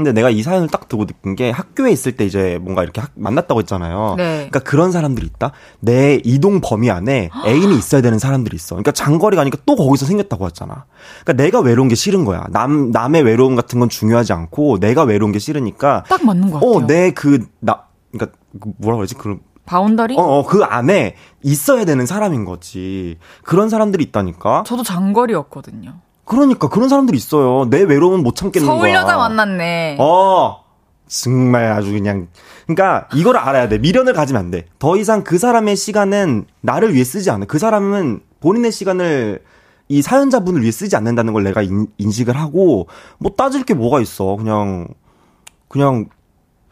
근데 내가 이 사연을 딱 두고 느낀 게 학교에 있을 때 이제 뭔가 이렇게 학, 만났다고 했잖아요. 네. 그러니까 그런 사람들이 있다. 내 이동 범위 안에 애인이 있어야 되는 사람들이 있어. 그러니까 장거리 가니까 또 거기서 생겼다고 했잖아. 그러니까 내가 외로운 게 싫은 거야. 남 남의 외로움 같은 건 중요하지 않고 내가 외로운 게 싫으니까 딱 맞는 거 어, 같아요. 어, 내 그 나 그러니까 그 뭐라 그러지? 그 boundary? 어, 어, 그 안에 있어야 되는 사람인 거지. 그런 사람들이 있다니까. 저도 장거리였거든요. 그러니까 그런 사람들이 있어요. 내 외로움은 못 참겠는 서울 거야. 서울 여자 만났네. 어. 정말 아주 그냥 그러니까 이걸 알아야 돼. 미련을 가지면 안 돼. 더 이상 그 사람의 시간은 나를 위해 쓰지 않아. 그 사람은 본인의 시간을 이 사연자분을 위해 쓰지 않는다는 걸 내가 인, 인식을 하고 뭐 따질 게 뭐가 있어. 그냥 그냥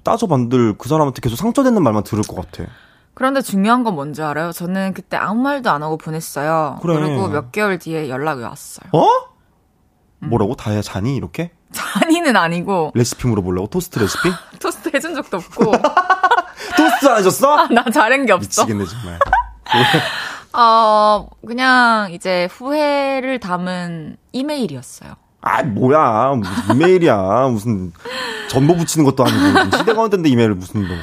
따져본들 그 사람한테 계속 상처되는 말만 들을 것 같아. 그런데 중요한 건 뭔지 알아요? 저는 그때 아무 말도 안 하고 보냈어요. 그래. 그리고 몇 개월 뒤에 연락이 왔어요. 어? 음. 뭐라고? 다이아 자니 이렇게? 자니는 아니고. 레시피 물어보려고? 토스트 레시피? 토스트 해준 적도 없고. 토스트 안 해줬어? 아, 나 잘한 게 없어. 미치겠네, 정말. 어, 그냥 이제 후회를 담은 이메일이었어요. 아, 뭐야. 무슨 이메일이야. 무슨 전보 붙이는 것도 아니고. 시대가 어떤데 이메일을 무슨 뭐.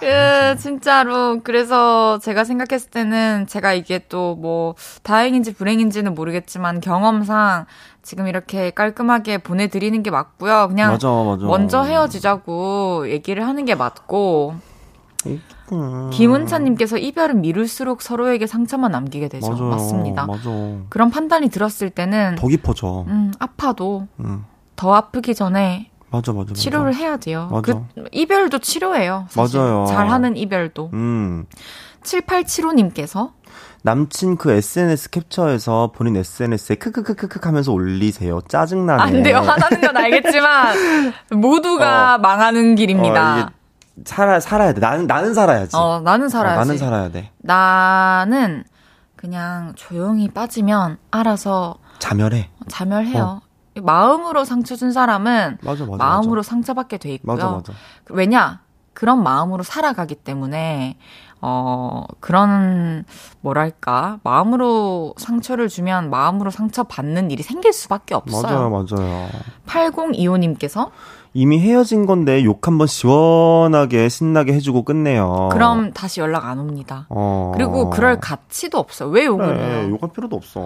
그, 진짜로. 그래서 제가 생각했을 때는 제가 이게 또 뭐, 다행인지 불행인지는 모르겠지만 경험상 지금 이렇게 깔끔하게 보내드리는 게 맞고요. 그냥 맞아, 맞아. 먼저 헤어지자고 얘기를 하는 게 맞고. 음. 김은찬님께서 이별은 미룰수록 서로에게 상처만 남기게 되죠. 맞아요, 맞습니다. 맞아. 그런 판단이 들었을 때는 더 깊어져. 음, 아파도 음. 더 아프기 전에 맞아, 맞아, 치료를 해야 돼요. 맞아. 그 이별도 치료예요. 사실. 맞아요. 잘하는 이별도. 음. 7875님께서 남친 그 SNS 캡처해서 본인 SNS에 크크크크크 하면서 올리세요. 짜증나네. 안 돼요. 하나는 건 알겠지만 모두가 어, 망하는 길입니다. 어, 살아 살아야 돼. 나는 나는 살아야지. 어, 나는 살아야지. 어, 나는 살아야 돼. 나는 그냥 조용히 빠지면 알아서 자멸해. 자멸해요. 어. 마음으로 상처 준 사람은 맞아, 맞아, 마음으로 맞아. 상처받게 돼 있고요. 맞아, 맞아. 왜냐? 그런 마음으로 살아가기 때문에 어 그런 뭐랄까 마음으로 상처를 주면 마음으로 상처 받는 일이 생길 수밖에 없어요. 맞아요, 맞아요. 8025님께서 이미 헤어진 건데 욕 한번 시원하게 신나게 해주고 끝내요. 그럼 다시 연락 안 옵니다. 어... 그리고 그럴 가치도 없어요. 왜 욕을 그래, 해요? 욕할 필요도 없어.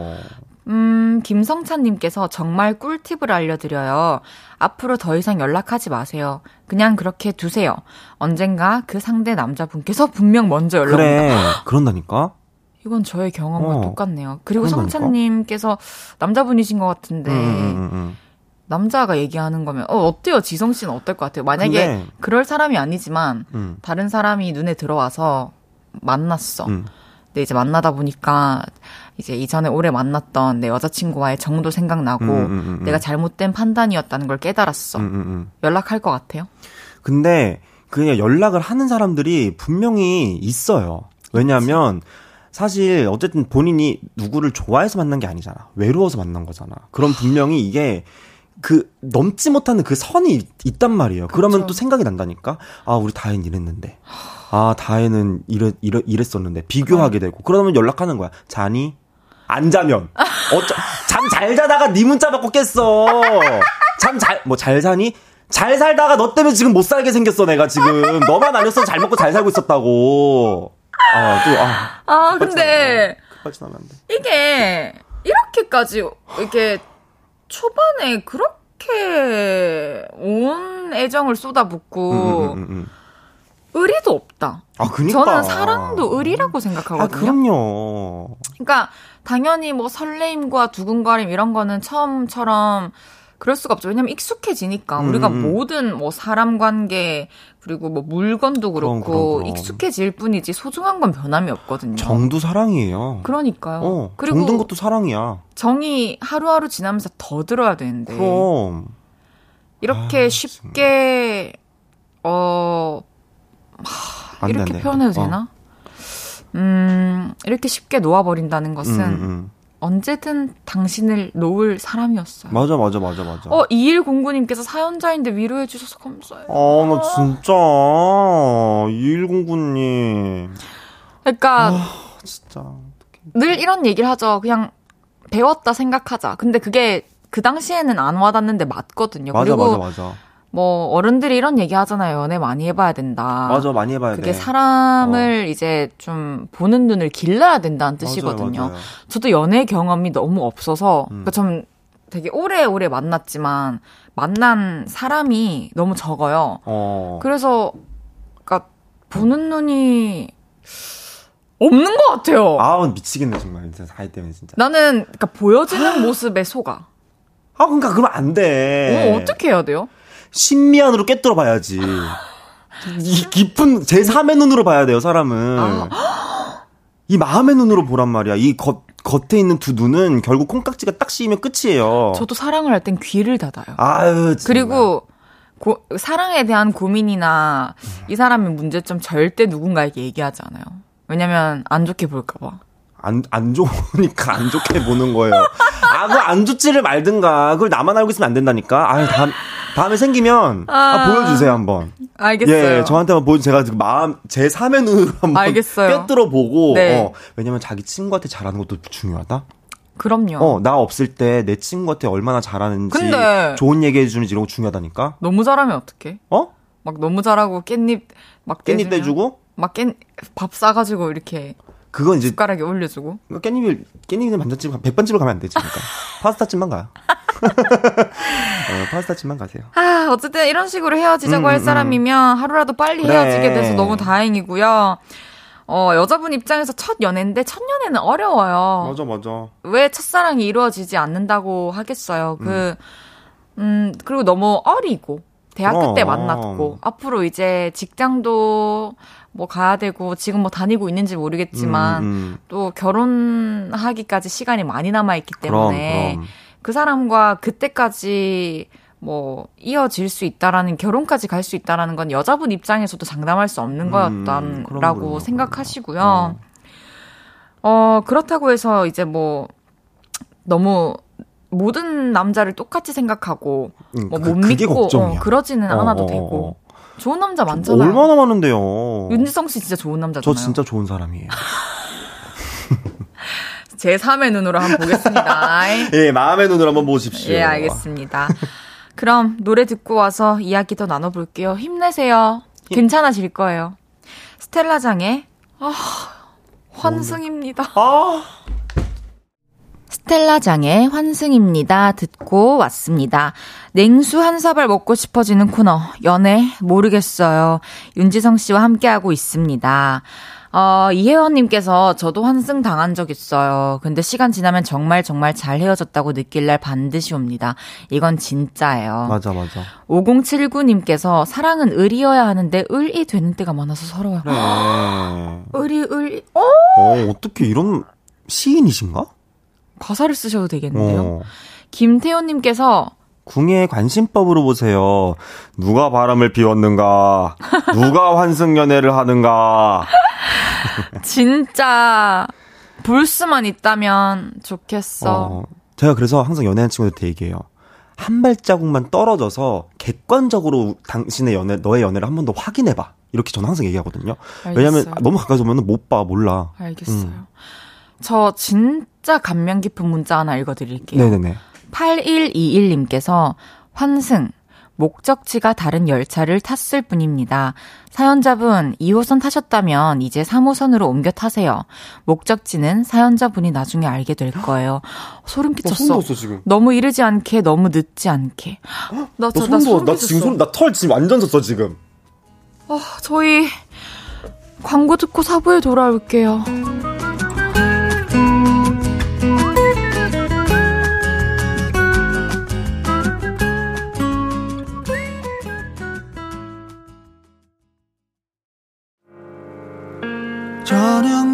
음, 김성찬님께서 정말 꿀팁을 알려드려요. 앞으로 더 이상 연락하지 마세요. 그냥 그렇게 두세요. 언젠가 그 상대 남자분께서 분명 먼저 연락. 그래, 그런다니까? 이건 저의 경험과 어, 똑같네요. 그리고 그런다니까? 성찬님께서 남자분이신 것 같은데, 음, 음, 음, 음. 남자가 얘기하는 거면, 어, 어때요? 지성 씨는 어떨 것 같아요? 만약에 근데, 그럴 사람이 아니지만, 음. 다른 사람이 눈에 들어와서 만났어. 음. 근데 이제 만나다 보니까, 이제 이전에 오래 만났던 내 여자친구와의 정도 생각나고, 내가 잘못된 판단이었다는 걸 깨달았어. 연락할 것 같아요? 근데, 그냥 연락을 하는 사람들이 분명히 있어요. 왜냐하면 사실 어쨌든 본인이 누구를 좋아해서 만난 게 아니잖아. 외로워서 만난 거잖아. 그럼 분명히 이게 그 넘지 못하는 그 선이 있 단 말이에요. 그쵸. 그러면 또 생각이 난다니까. 아, 우리 다혜는 이랬는데. 아, 다혜는 이래, 이래, 이랬었는데. 비교하게 되고. 그러면 연락하는 거야. 자니? 안 자면. 어쩌, 잠 잘 자다가 네 문자 받고 깼어. 잠 잘, 뭐잘 사니? 잘 살다가 너 때문에 지금 못 살게 생겼어, 내가 지금. 너만 아니었으면 잘 먹고 잘 살고 있었다고. 아, 또, 아. 아, 근데. 이게, 이렇게까지, 이렇게, 초반에 그렇게 온 애정을 쏟아붓고, 음, 음, 음, 음, 의리도 없다. 아, 그니까. 저는 사랑도 의리라고 생각하거든요. 아, 그럼요. 그러니까, 당연히 뭐 설레임과 두근거림 이런 거는 처음처럼 그럴 수가 없죠. 왜냐면 익숙해지니까 음, 우리가 음. 모든 뭐 사람 관계 그리고 뭐 물건도 그렇고 그럼, 그럼, 그럼. 익숙해질 뿐이지 소중한 건 변함이 없거든요. 정도 사랑이에요. 그러니까요. 어, 그리고 정든 것도 사랑이야. 정이 하루하루 지나면서 더 들어야 되는데. 그럼 이렇게 아, 쉽게 어 하, 이렇게 표현해도 어. 되나? 음 이렇게 쉽게 놓아버린다는 것은. 음, 음. 언제든 당신을 놓을 사람이었어요. 맞아, 맞아, 맞아, 맞아. 어, 2109님께서 사연자인데 위로해주셔서 감사해요. 아, 나 진짜. 2109님. 그러니까. 아, 진짜. 늘 이런 얘기를 하죠. 그냥 배웠다 생각하자. 근데 그게 그 당시에는 안 와닿는데 맞거든요. 맞아, 그리고 맞아, 맞아. 뭐 어른들이 이런 얘기 하잖아요. 연애 많이 해봐야 된다. 맞아, 많이 해봐야 그게 돼. 사람을 어. 이제 좀 보는 눈을 길러야 된다는 뜻이거든요. 맞아요, 맞아요. 저도 연애 경험이 너무 없어서 음. 그러니까 좀 되게 오래 오래 만났지만 만난 사람이 너무 적어요. 어. 그래서 그러니까 보는 눈이 없는 것 같아요. 아 미치겠네 정말 진짜 사이 때문에 진짜. 나는 그러니까 보여지는 모습에 속아. 아 그러니까 그러면 안 돼. 어, 어떻게 해야 돼요? 신미안으로 꿰뚫어 봐야지. 이 깊은 제3의 눈으로 봐야 돼요, 사람은. 아. 이 마음의 눈으로 보란 말이야. 이 겉, 겉에 있는 두 눈은 결국 콩깍지가 딱 씌이면 끝이에요. 저도 사랑을 할 땐 귀를 닫아요. 아유, 정말. 그리고 고, 사랑에 대한 고민이나 이 사람의 문제점 절대 누군가에게 얘기하지 않아요. 왜냐면 안 좋게 볼까 봐. 안, 안 좋으니까 안 좋게 보는 거예요. 아, 그거 안 좋지를 말든가. 그걸 나만 알고 있으면 안 된다니까. 아유, 다음, 다음에 생기면 아, 아 보여주세요 한번. 알겠어요. 예, 저한테만 보여 제가 그 마음 제 3의 눈으로 한번 알겠어요. 꿰뚫어 보고. 네. 어, 왜냐면 자기 친구한테 잘하는 것도 중요하다. 그럼요. 어, 나 없을 때 내 친구한테 얼마나 잘하는지 근데 좋은 얘기 해주는지 이런 거 중요하다니까. 너무 잘하면 어떡해? 어? 막 너무 잘하고 깻잎 막 깻잎 떼주고 막깻밥 싸가지고 이렇게 그건 이제 숟가락에 올려주고. 깻잎을 깻잎 은 반찬집 백반집을 가면 안 되지. 그러니까 파스타집만 가요. 어, 파스타집만 가세요. 아 어쨌든 이런 식으로 헤어지자고 음, 할 음, 음. 사람이면 하루라도 빨리 그래. 헤어지게 돼서 너무 다행이고요. 어, 여자분 입장에서 첫 연애인데 첫 연애는 어려워요. 맞아, 맞아. 왜 첫사랑이 이루어지지 않는다고 하겠어요. 그, 음, 음 그리고 너무 어리고, 대학교 어, 때 만났고, 앞으로 이제 직장도 뭐 가야 되고 지금 뭐 다니고 있는지 모르겠지만 음, 음. 또 결혼하기까지 시간이 많이 남아 있기 때문에 그럼, 그럼. 그 사람과 그때까지 뭐 이어질 수 있다라는 결혼까지 갈 수 있다라는 건 여자분 입장에서도 장담할 수 없는 음, 거였다라고 생각하시고요. 어. 어 그렇다고 해서 이제 뭐 너무 모든 남자를 똑같이 생각하고 음, 뭐못 그, 믿고 어, 그러지는 어, 않아도 어, 되고 어. 좋은 남자 많잖아요. 얼마나 많은데요. 윤지성 씨 진짜 좋은 남자잖아요. 저 진짜 좋은 사람이에요. 제 3의 눈으로 한번 보겠습니다. 예, 마음의 눈으로 한번 보십시오. 예, 알겠습니다. 그럼 노래 듣고 와서 이야기 더 나눠볼게요. 힘내세요. 괜찮아질 거예요. 스텔라장의 아, 환승입니다. 아. 스텔라장의 환승입니다. 듣고 왔습니다. 냉수 한 사발 먹고 싶어지는 코너, 연애 모르겠어요. 윤지성 씨와 함께하고 있습니다. 어, 이혜원님께서 저도 환승 당한 적 있어요. 근데 시간 지나면 정말 정말 잘 헤어졌다고 느낄 날 반드시 옵니다. 이건 진짜예요. 맞아, 맞아. 5079님께서 사랑은 을이어야 하는데 을이 되는 때가 많아서 서러워요. 그래. 을이, 을이, 어? 어, 어떻게 이런 시인이신가? 가사를 쓰셔도 되겠는데요. 어. 김태호님께서 궁예 관심법으로 보세요. 누가 바람을 피웠는가? 누가 환승연애를 하는가? 진짜 볼 수만 있다면 좋겠어. 어, 제가 그래서 항상 연애하는 친구들한테 얘기해요. 한 발자국만 떨어져서 객관적으로 당신의 연애, 너의 연애를 한 번 더 확인해봐. 이렇게 저는 항상 얘기하거든요. 알겠어요. 왜냐면 너무 가까이서 오면 못 봐, 몰라. 알겠어요. 음. 저 진짜 감명 깊은 문자 하나 읽어드릴게요. 네네네. 8121님께서 환승, 목적지가 다른 열차를 탔을 뿐입니다. 사연자분 2호선 타셨다면 이제 3호선으로 옮겨 타세요. 목적지는 사연자분이 나중에 알게 될 거예요. 소름 끼쳤어. 어. 너무 이르지 않게 너무 늦지 않게. 나, 저, 나, 소름 나 지금 소름 나털 지금 완전 섰어 지금. 어, 저희 광고 듣고 사부에 돌아올게요. 저녁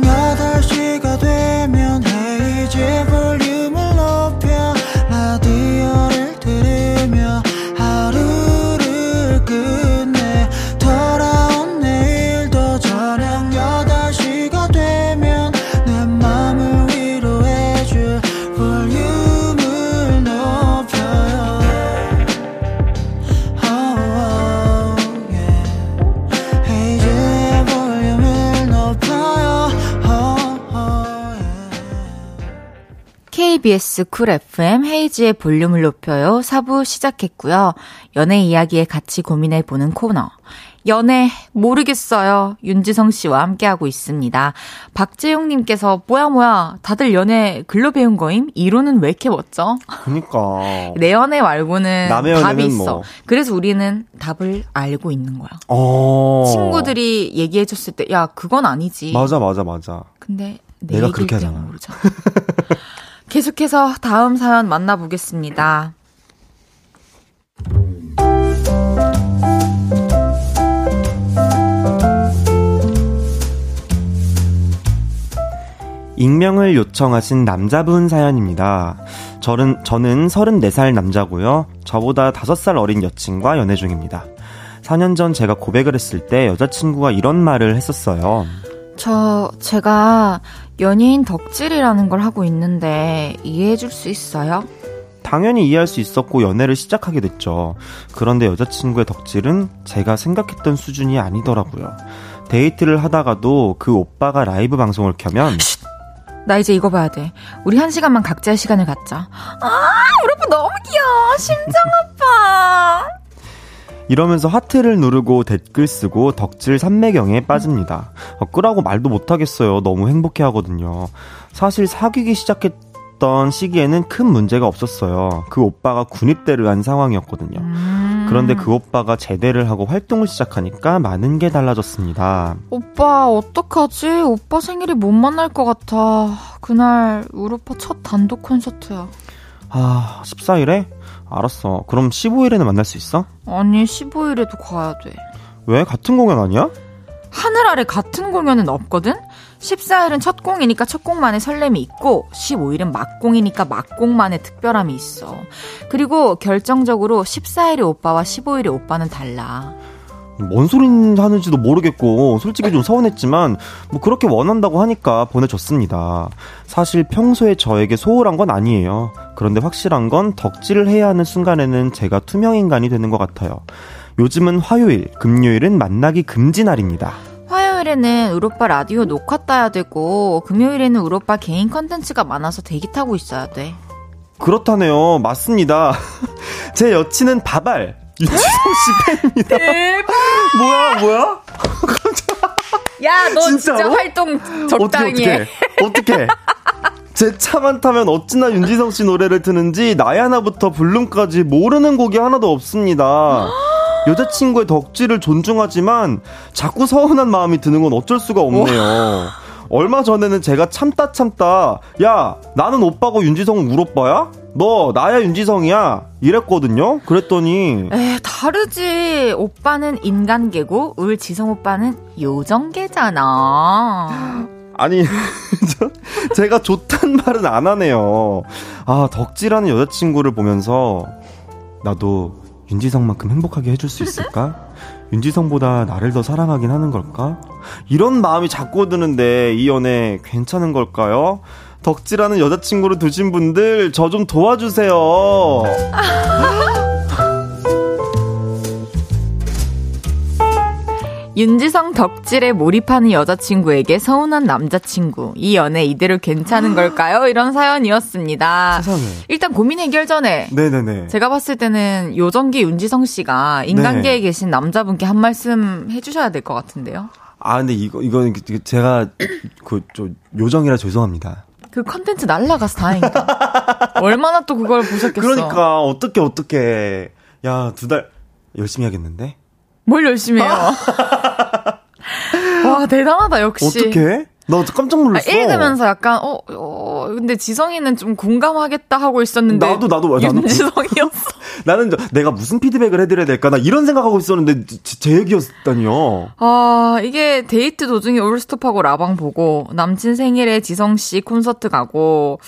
KBS 쿨 FM 헤이즈의 볼륨을 높여요. 4부 시작했고요. 연애 이야기에 같이 고민해보는 코너. 연애 모르겠어요. 윤지성 씨와 함께하고 있습니다. 박재용님께서 뭐야 뭐야 다들 연애 글로 배운 거임? 이론은 왜 이렇게 멋져? 그니까 내 연애 말고는 답이 있어. 뭐. 그래서 우리는 답을 알고 있는 거야. 어... 친구들이 얘기해줬을 때 야 그건 아니지. 맞아 맞아 맞아. 근데 내가 그렇게 하잖아. 모르잖아. 계속해서 다음 사연 만나보겠습니다. 익명을 요청하신 남자분 사연입니다. 저는, 저는 34살 남자고요. 저보다 5살 어린 여친과 연애 중입니다. 4년 전 제가 고백을 했을 때 여자친구가 이런 말을 했었어요. 저, 제가 연예인 덕질이라는 걸 하고 있는데 이해해 줄 수 있어요? 당연히 이해할 수 있었고 연애를 시작하게 됐죠. 그런데 여자친구의 덕질은 제가 생각했던 수준이 아니더라고요. 데이트를 하다가도 그 오빠가 라이브 방송을 켜면 쉿! 나 이제 이거 봐야 돼. 우리 한 시간만 각자의 시간을 갖자. 아, 우리 오빠 너무 귀여워. 심장 아파. 이러면서 하트를 누르고 댓글 쓰고 덕질 삼매경에 빠집니다. 어, 끄라고 말도 못하겠어요. 너무 행복해 하거든요. 사실 사귀기 시작했 던 시기에는 큰 문제가 없었어요. 그 오빠가 군입대를 한 상황이었거든요. 음. 그런데 그 오빠가 제대를 하고 활동을 시작하니까 많은 게 달라졌습니다. 오빠, 어떡하지? 오빠 생일이 못 만날 것 같아. 그날 우리 오빠 첫 단독 콘서트야. 아, 14일에? 알았어. 그럼 15일에는 만날 수 있어? 아니, 15일에도 가야 돼. 왜? 같은 공연 아니야? 하늘 아래 같은 공연은 없거든? 14일은 첫 공이니까 첫 공만의 설렘이 있고 15일은 막공이니까 막공만의 특별함이 있어. 그리고 결정적으로 14일의 오빠와 15일의 오빠는 달라. 뭔 소리 하는지도 모르겠고 솔직히 좀 서운했지만 뭐 그렇게 원한다고 하니까 보내줬습니다. 사실 평소에 저에게 소홀한 건 아니에요. 그런데 확실한 건 덕질을 해야 하는 순간에는 제가 투명 인간이 되는 것 같아요. 요즘은 화요일, 금요일은 만나기 금지 날입니다. 화요일에는 우로빠 라디오 녹화 따야 되고 금요일에는 우로빠 개인 컨텐츠가 많아서 대기 타고 있어야 돼. 그렇다네요. 맞습니다. 제 여친은 바발. 윤지성 씨 팬입니다. 대박! 뭐야, 뭐야? 야, 너 진짜 활동 적당히 해. 어떻게? 어떻게? 제 차만 타면 어찌나 윤지성 씨 노래를 트는지 나이 하나부터 블룸까지 모르는 곡이 하나도 없습니다. 여자친구의 덕질을 존중하지만 자꾸 서운한 마음이 드는 건 어쩔 수가 없네요. 얼마 전에는 제가 참다 참다 야 나는 오빠고 윤지성은 울 오빠야? 너 나야 윤지성이야 이랬거든요. 그랬더니 에 다르지. 오빠는 인간계고 울 지성 오빠는 요정계잖아. 아니 제가 좋단 말은 안 하네요. 아 덕질하는 여자친구를 보면서 나도 윤지성만큼 행복하게 해줄 수 있을까? 윤지성보다 나를 더 사랑하긴 하는 걸까? 이런 마음이 자꾸 드는데 이 연애 괜찮은 걸까요? 덕질하는 여자친구를 두신 분들 저 좀 도와주세요. 윤지성 덕질에 몰입하는 여자친구에게 서운한 남자친구. 이 연애 이대로 괜찮은 걸까요? 이런 사연이었습니다. 세상에. 일단 고민 해결 전에. 네네네. 제가 봤을 때는 요정기 윤지성 씨가 인간계에 네. 계신 남자분께 한 말씀 해주셔야 될 것 같은데요. 아, 근데 이거, 이거, 제가, 그, 좀, 요정이라 죄송합니다. 그 컨텐츠 날라가서 다행이다. 얼마나 또 그걸 보셨겠어. 그러니까, 어떻게, 어떻게. 야, 두 달, 열심히 하겠는데? 뭘 열심히 해요? 와, 대단하다, 역시. 어떻게? 나 깜짝 놀랐어. 아, 읽으면서 약간 어, 어, 근데 지성이는 좀 공감하겠다 하고 있었는데 나도 나도 나도 지성이었어. 나는 내가 무슨 피드백을 해드려야 될까 나 이런 생각하고 있었는데 제, 제 얘기였다니요. 아 이게 데이트 도중에 올스톱하고 라방 보고 남친 생일에 지성 씨 콘서트 가고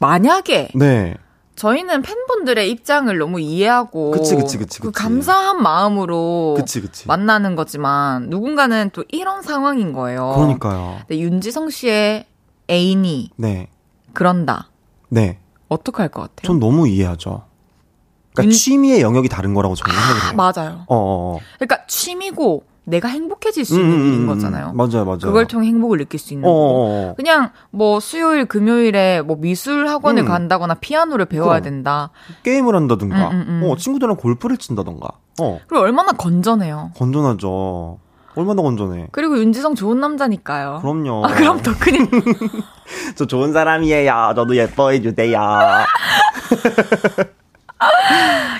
만약에 네. 저희는 팬분들의 입장을 너무 이해하고 그치, 그치, 그치, 그 감사한 마음으로. 만나는 거지만 누군가는 또 이런 상황인 거예요. 그러니까요. 근데 윤지성 씨의 애인이 네. 그런다. 네. 어떡할 것 같아요? 전 너무 이해하죠. 그러니까 윤... 취미의 영역이 다른 거라고 저는 해요. 아, 맞아요. 어, 어, 어. 그러니까 취미고 내가 행복해질 수 있는 음, 음 일인 음, 음. 거잖아요. 맞아요, 맞아요. 그걸 통해 행복을 느낄 수 있는 거고. 그냥 뭐 수요일, 금요일에 뭐 미술 학원을 음. 간다거나 피아노를 배워야 그럼. 된다. 게임을 한다든가, 음, 어, 친구들이랑 골프를 친다던가. 어. 그리고 얼마나 건전해요. 건전하죠. 얼마나 건전해. 그리고 윤지성 좋은 남자니까요. 그럼요. 아, 그럼 더 그냥. 저 좋은 사람이에요. 저도 예뻐해 주세요.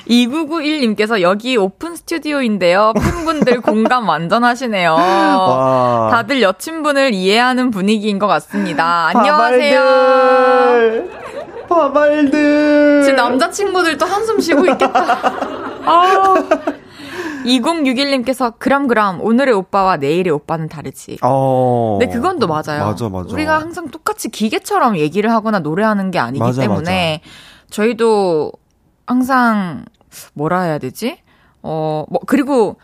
2991님께서 여기 오픈 스튜디오인데요. 팬분들 공감 완전 하시네요. 와. 다들 여친분을 이해하는 분위기인 것 같습니다. 안녕하세요. 바발들. 지금 남자친구들도 한숨 쉬고 있겠다. 아. 2061님께서 그람 그람 오늘의 오빠와 내일의 오빠는 다르지. 어. 네, 그건 또 맞아요. 맞아, 맞아. 우리가 항상 똑같이 기계처럼 얘기를 하거나 노래하는 게 아니기 맞아, 때문에 맞아. 저희도 항상 뭐라 해야 되지? 어, 뭐, 그리고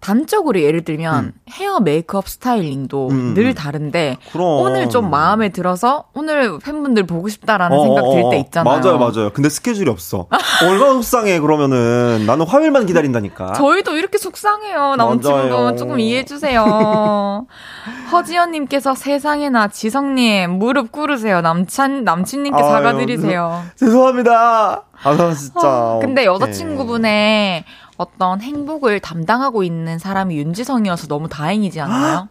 단적으로 예를 들면 음. 헤어 메이크업 스타일링도 음, 음늘 음. 다른데 그럼. 오늘 좀 마음에 들어서 오늘 팬분들 보고 싶다라는 어, 생각 들 때 있잖아요. 맞아요, 맞아요. 근데 스케줄이 없어. 얼마나 속상해 그러면은 나는 화요일만 기다린다니까. 저희도 이렇게 속상해요. 남친분 조금 이해해 주세요. 허지연님께서 세상에나 지성님 무릎 꿇으세요. 남친 남친님께 사과드리세요. 죄송합니다. 아 진짜. 어, 근데 여자친구분의 네. 어떤 행복을 담당하고 있는 사람이 윤지성이어서 너무 다행이지 않나요?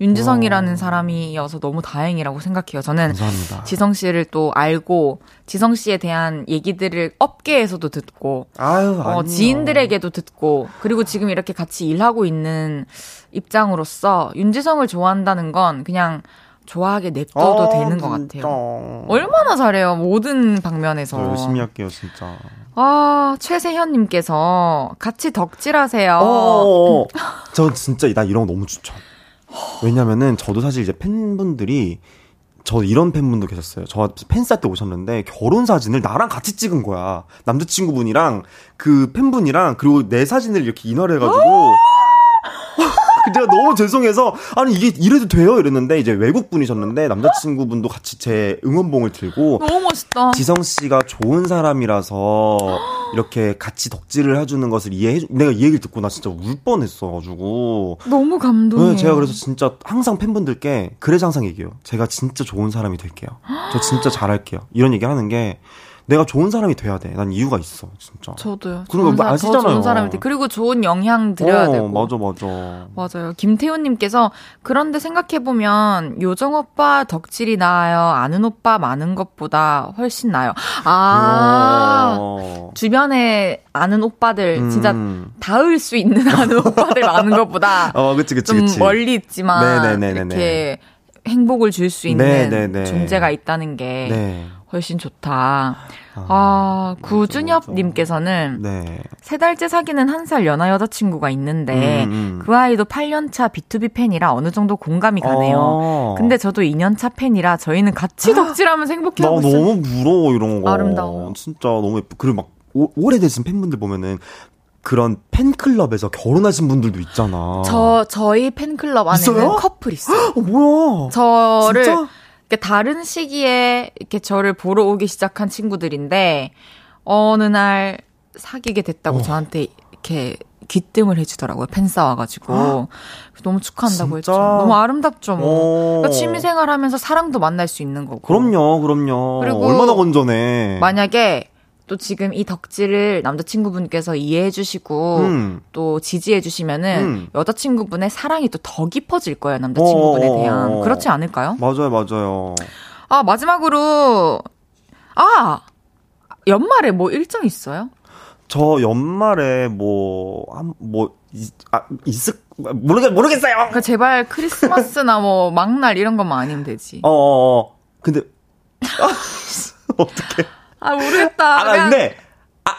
윤지성이라는 오. 사람이어서 너무 다행이라고 생각해요. 저는 감사합니다. 지성 씨를 또 알고 지성 씨에 대한 얘기들을 업계에서도 듣고 아유, 어, 지인들에게도 듣고 그리고 지금 이렇게 같이 일하고 있는 입장으로서 윤지성을 좋아한다는 건 그냥 좋아하게 냅둬도 아, 되는 것 같아요. 얼마나 잘해요. 모든 방면에서. 열심히 할게요, 진짜. 아, 최세현님께서 같이 덕질하세요. 어어어. 저 진짜 나 이런 거 너무 추천. 왜냐면은 저도 사실 이제 팬분들이 저 이런 팬분도 계셨어요. 저 팬사 때 오셨는데 결혼 사진을 나랑 같이 찍은 거야. 남자친구분이랑 그 팬분이랑 그리고 내 사진을 이렇게 인화를 해가지고 제가 너무 죄송해서 아니 이게 이래도 돼요 이랬는데 이제 외국 분이셨는데 남자친구분도 같이 제 응원봉을 들고 너무 멋있다. 지성 씨가 좋은 사람이라서 이렇게 같이 덕질을 해주는 것을 이해해 내가 이 얘기를 듣고 나 진짜 울 뻔했어가지고 너무 감동해. 네, 제가 그래서 진짜 항상 팬분들께 그래서 항상 얘기해요. 제가 진짜 좋은 사람이 될게요. 저 진짜 잘할게요. 이런 얘기 하는 게 내가 좋은 사람이 돼야 돼. 난 이유가 있어, 진짜. 저도요. 그런 거 아시잖아요. 좋은 사람이 돼. 그리고 좋은 영향 드려야 어, 되고. 맞아, 맞아. 맞아요. 김태훈님께서 그런데 생각해 보면 요정 오빠 덕질이 나아요. 아는 오빠 많은 것보다 훨씬 나요. 아, 어. 주변에 아는 오빠들 음. 진짜 닿을 수 있는 아는 오빠들 많은 것보다. 어, 그치, 그치, 좀 그치. 멀리 있지만 네네네네네. 이렇게 행복을 줄 수 있는 네네네. 존재가 있다는 게. 네. 훨씬 좋다. 아, 아 구준엽님께서는 네. 세 달째 사귀는 한 살 연하 여자친구가 있는데 음, 음. 그 아이도 8년차 B2B 팬이라 어느 정도 공감이 가네요. 아. 근데 저도 2년차 팬이라 저희는 같이 덕질하면서 행복해하고 있어요. 너무 부러워 이런 거. 아름다워. 진짜 너무 예쁘. 그리고 막 오, 오래되신 팬분들 보면은 그런 팬클럽에서 결혼하신 분들도 있잖아. 저 저희 팬클럽 안에는 있어요? 커플 있어요. 어, 뭐야? 저를 진짜? 다른 시기에 이렇게 저를 보러 오기 시작한 친구들인데 어느 날 사귀게 됐다고 어. 저한테 이렇게 귀뜸을 해주더라고요. 팬 싸 와가지고 너무 축하한다고 진짜? 했죠. 너무 아름답죠. 뭐. 어. 그러니까 취미생활 하면서 사랑도 만날 수 있는 거고. 그럼요, 그럼요. 그리고 얼마나 건전해. 만약에 또 지금 이 덕질을 남자친구분께서 이해해 주시고 음. 또 지지해 주시면은 음. 여자친구분의 사랑이 또 더 깊어질 거예요. 남자친구분에 어, 대한. 그렇지 않을까요? 맞아요, 맞아요. 아, 마지막으로 아, 연말에 뭐 일정 있어요? 저 연말에 뭐, 한, 뭐, 아, 있을, 모르겠, 모르겠어요! 그러니까 제발 크리스마스나 뭐, 막날 이런 것만 아니면 되지. 어, 어, 어. 근데, 어떻게. 아, 모르겠다. 아, 그냥... 근데, 아,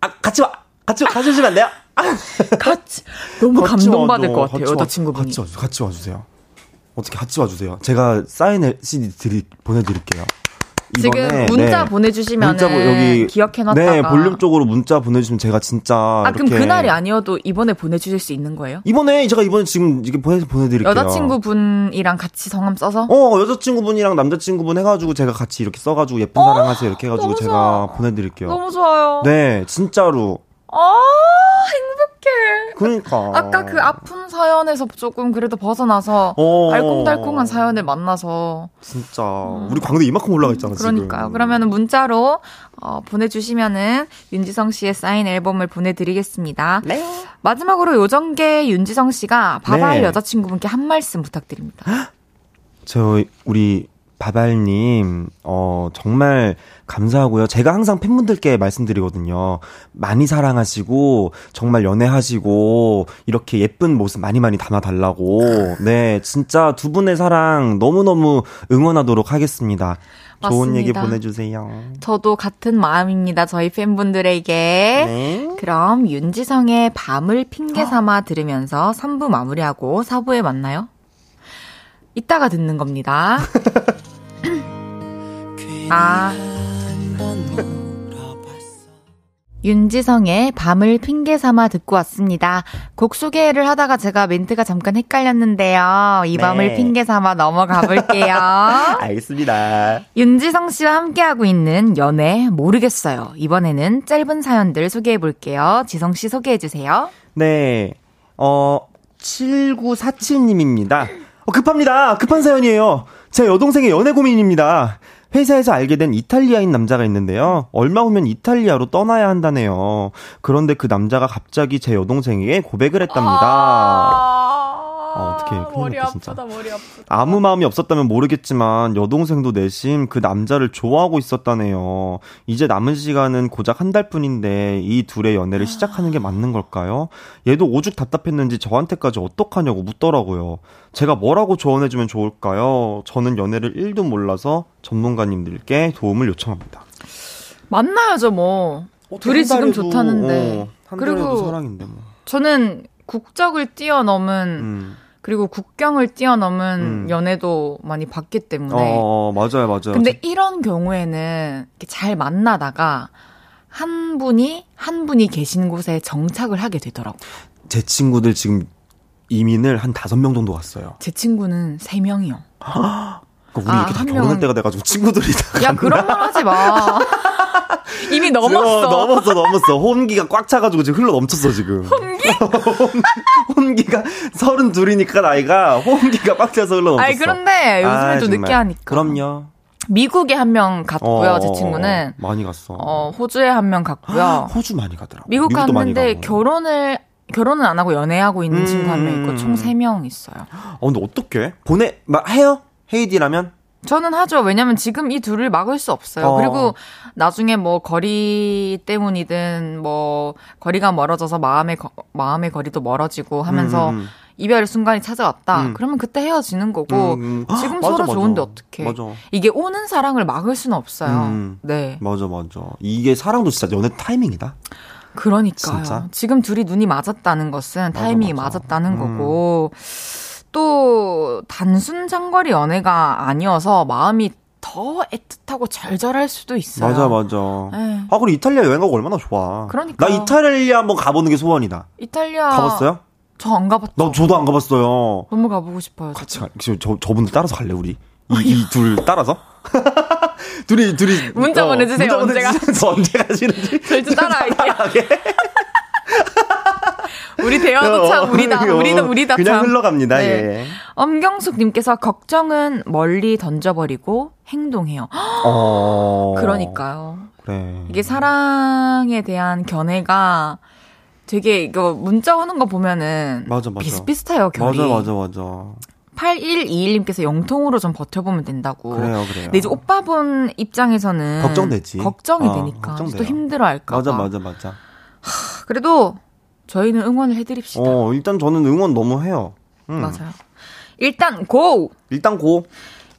아, 같이 와. 같이, 같이 오시면 안 돼요? 같이. 너무 감동받을 것 같아요, 여자친구분이. 같이, 와, 같이 와주세요. 어떻게 같이 와주세요. 제가 사인 CD 드리, 보내드릴게요. 지금 문자 네. 보내주시면 문자 여기 기억해놨다가 네 볼륨 쪽으로 문자 보내주시면 제가 진짜 아 그럼 그날이 아니어도 이번에 보내주실 수 있는 거예요? 이번에 제가 이번에 지금 이게 보내 보내드릴게요. 여자친구분이랑 같이 성함 써서? 어 여자친구분이랑 남자친구분 해가지고 제가 같이 이렇게 써가지고 예쁜 어, 사랑하세요 이렇게 해가지고 제가 좋아. 보내드릴게요. 너무 좋아요. 네 진짜로. 아 행복해. 그러니까. 아까 그 아픈 사연에서 조금 그래도 벗어나서 어. 알콩달콩한 사연을 만나서 진짜 음. 우리 광대 이만큼 올라가 있잖아 그러니까요. 지금. 그러면은 문자로 어, 보내 주시면은 윤지성 씨의 사인 앨범을 보내 드리겠습니다. 네. 마지막으로 요정계 윤지성 씨가 바바의 네. 여자친구분께 한 말씀 부탁드립니다. 저 우리 바발님, 어, 정말 감사하고요. 제가 항상 팬분들께 말씀드리거든요. 많이 사랑하시고, 정말 연애하시고, 이렇게 예쁜 모습 많이 많이 담아달라고. 네, 진짜 두 분의 사랑 너무너무 응원하도록 하겠습니다. 맞습니다. 좋은 얘기 보내주세요. 저도 같은 마음입니다. 저희 팬분들에게. 네. 그럼 윤지성의 밤을 핑계 삼아 들으면서 3부 마무리하고 4부에 만나요. 이따가 듣는 겁니다. 아. 윤지성의 밤을 핑계 삼아 듣고 왔습니다. 곡 소개를 하다가 제가 멘트가 잠깐 헷갈렸는데요. 이 밤을 네. 핑계 삼아 넘어가 볼게요. 알겠습니다. 윤지성 씨와 함께하고 있는 연애 모르겠어요. 이번에는 짧은 사연들 소개해 볼게요. 지성 씨 소개해 주세요. 네. 어, 7947님입니다. 어, 급합니다. 급한 사연이에요. 제 여동생의 연애 고민입니다. 회사에서 알게 된 이탈리아인 남자가 있는데요. 얼마 후면 이탈리아로 떠나야 한다네요. 그런데 그 남자가 갑자기 제 여동생에게 고백을 했답니다. 아~ 아, 어떻게 머리 났다, 진짜. 아프다, 머리 아프다. 아무 마음이 없었다면 모르겠지만 여동생도 내심 그 남자를 좋아하고 있었다네요. 이제 남은 시간은 고작 한 달뿐인데 이 둘의 연애를 시작하는 게 맞는 걸까요? 얘도 오죽 답답했는지 저한테까지 어떡하냐고 묻더라고요. 제가 뭐라고 조언해 주면 좋을까요? 저는 연애를 1도 몰라서 전문가님들께 도움을 요청합니다. 만나야죠, 뭐. 둘이 지금 좋다는데. 어, 그리고 사랑인데 뭐. 저는 국적을 뛰어넘은 음. 그리고 국경을 뛰어넘은 음. 연애도 많이 봤기 때문에. 어, 맞아요, 맞아요. 근데 이런 경우에는 잘 만나다가 한 분이 한 분이 계신 곳에 정착을 하게 되더라고. 제 친구들 지금 이민을 한 다섯 명 정도 갔어요. 제 친구는 세 명이요. 우리 아, 이렇게 다 결혼할 명은... 때가 돼가지고 친구들이 다. 야, 그런 말 하지 마. 이미 넘었어. 넘었어, 넘었어. 혼기가 꽉 차가지고 지금 흘러 넘쳤어, 지금. 혼기? 혼기가 서른 둘이니까 나이가 혼기가 꽉 차서 흘러 넘쳤어. 아니, 그런데 요즘에 아, 좀 늦게 하니까. 그럼요. 미국에 한 명 갔고요. 어, 제 친구는 많이 갔어. 어, 호주에 한 명 갔고요. 호주 많이 가더라고. 미국 갔는데 결혼을 결혼은 안 하고 연애하고 있는 음, 친구 한 명 있고 총 3명 있어요. 어, 근데 어떻게? 보내 막 해요? 헤이디라면? 저는 하죠. 왜냐면 지금 이 둘을 막을 수 없어요. 어. 그리고 나중에 뭐 거리 때문이든 뭐 거리가 멀어져서 마음의 거, 마음의 거리도 멀어지고 하면서 음. 음, 음. 이별의 순간이 찾아왔다. 음. 그러면 그때 헤어지는 거고 음. 음. 지금 맞아, 서로 맞아. 좋은데 어떻게? 이게 오는 사랑을 막을 수는 없어요. 네. 맞아 맞아. 이게 사랑도 진짜 연애 타이밍이다. 그러니까요. 진짜? 지금 둘이 눈이 맞았다는 것은 타이밍이 맞아, 맞았다는 거고 또 단순 장거리 연애가 아니어서 마음이 더 애틋하고 절절할 수도 있어요. 맞아, 맞아. 네. 아, 그리고 이탈리아 여행 가고 얼마나 좋아. 그러니까. 나 이탈리아 한번 가보는 게 소원이다. 이탈리아. 가봤어요? 저 안 가봤죠. 나 저도 안 가봤어요. 너무 가보고 싶어요. 같이 가. 저 저분들 따라서 갈래 우리. 이 둘 따라서? 둘이 둘이 문자 어, 보내주세요. 문자 언제 가 언제 가시는지. 저희 좀 따라갈게요. 우리 대화도 참 어, 우리다. 어, 우리도 우리다 그냥 참. 흘러갑니다. 네. 예. 엄경숙님께서 걱정은 멀리 던져버리고 행동해요. 어... 그러니까요. 그래. 이게 사랑에 대한 견해가 되게 이거 문자 오는 거 보면은 맞아, 맞아. 비슷비슷해요 결이. 맞아 맞아 맞아. 8121님께서 영통으로 좀 버텨보면 된다고. 그래요, 그래요. 근데 이제 오빠분 입장에서는 걱정되지. 걱정이 어, 되니까 또 힘들어할까. 맞아, 맞아, 맞아. 하, 그래도 저희는 응원을 해드립시다. 어, 일단 저는 응원 너무 해요. 음. 맞아요. 일단 고! 일단 고!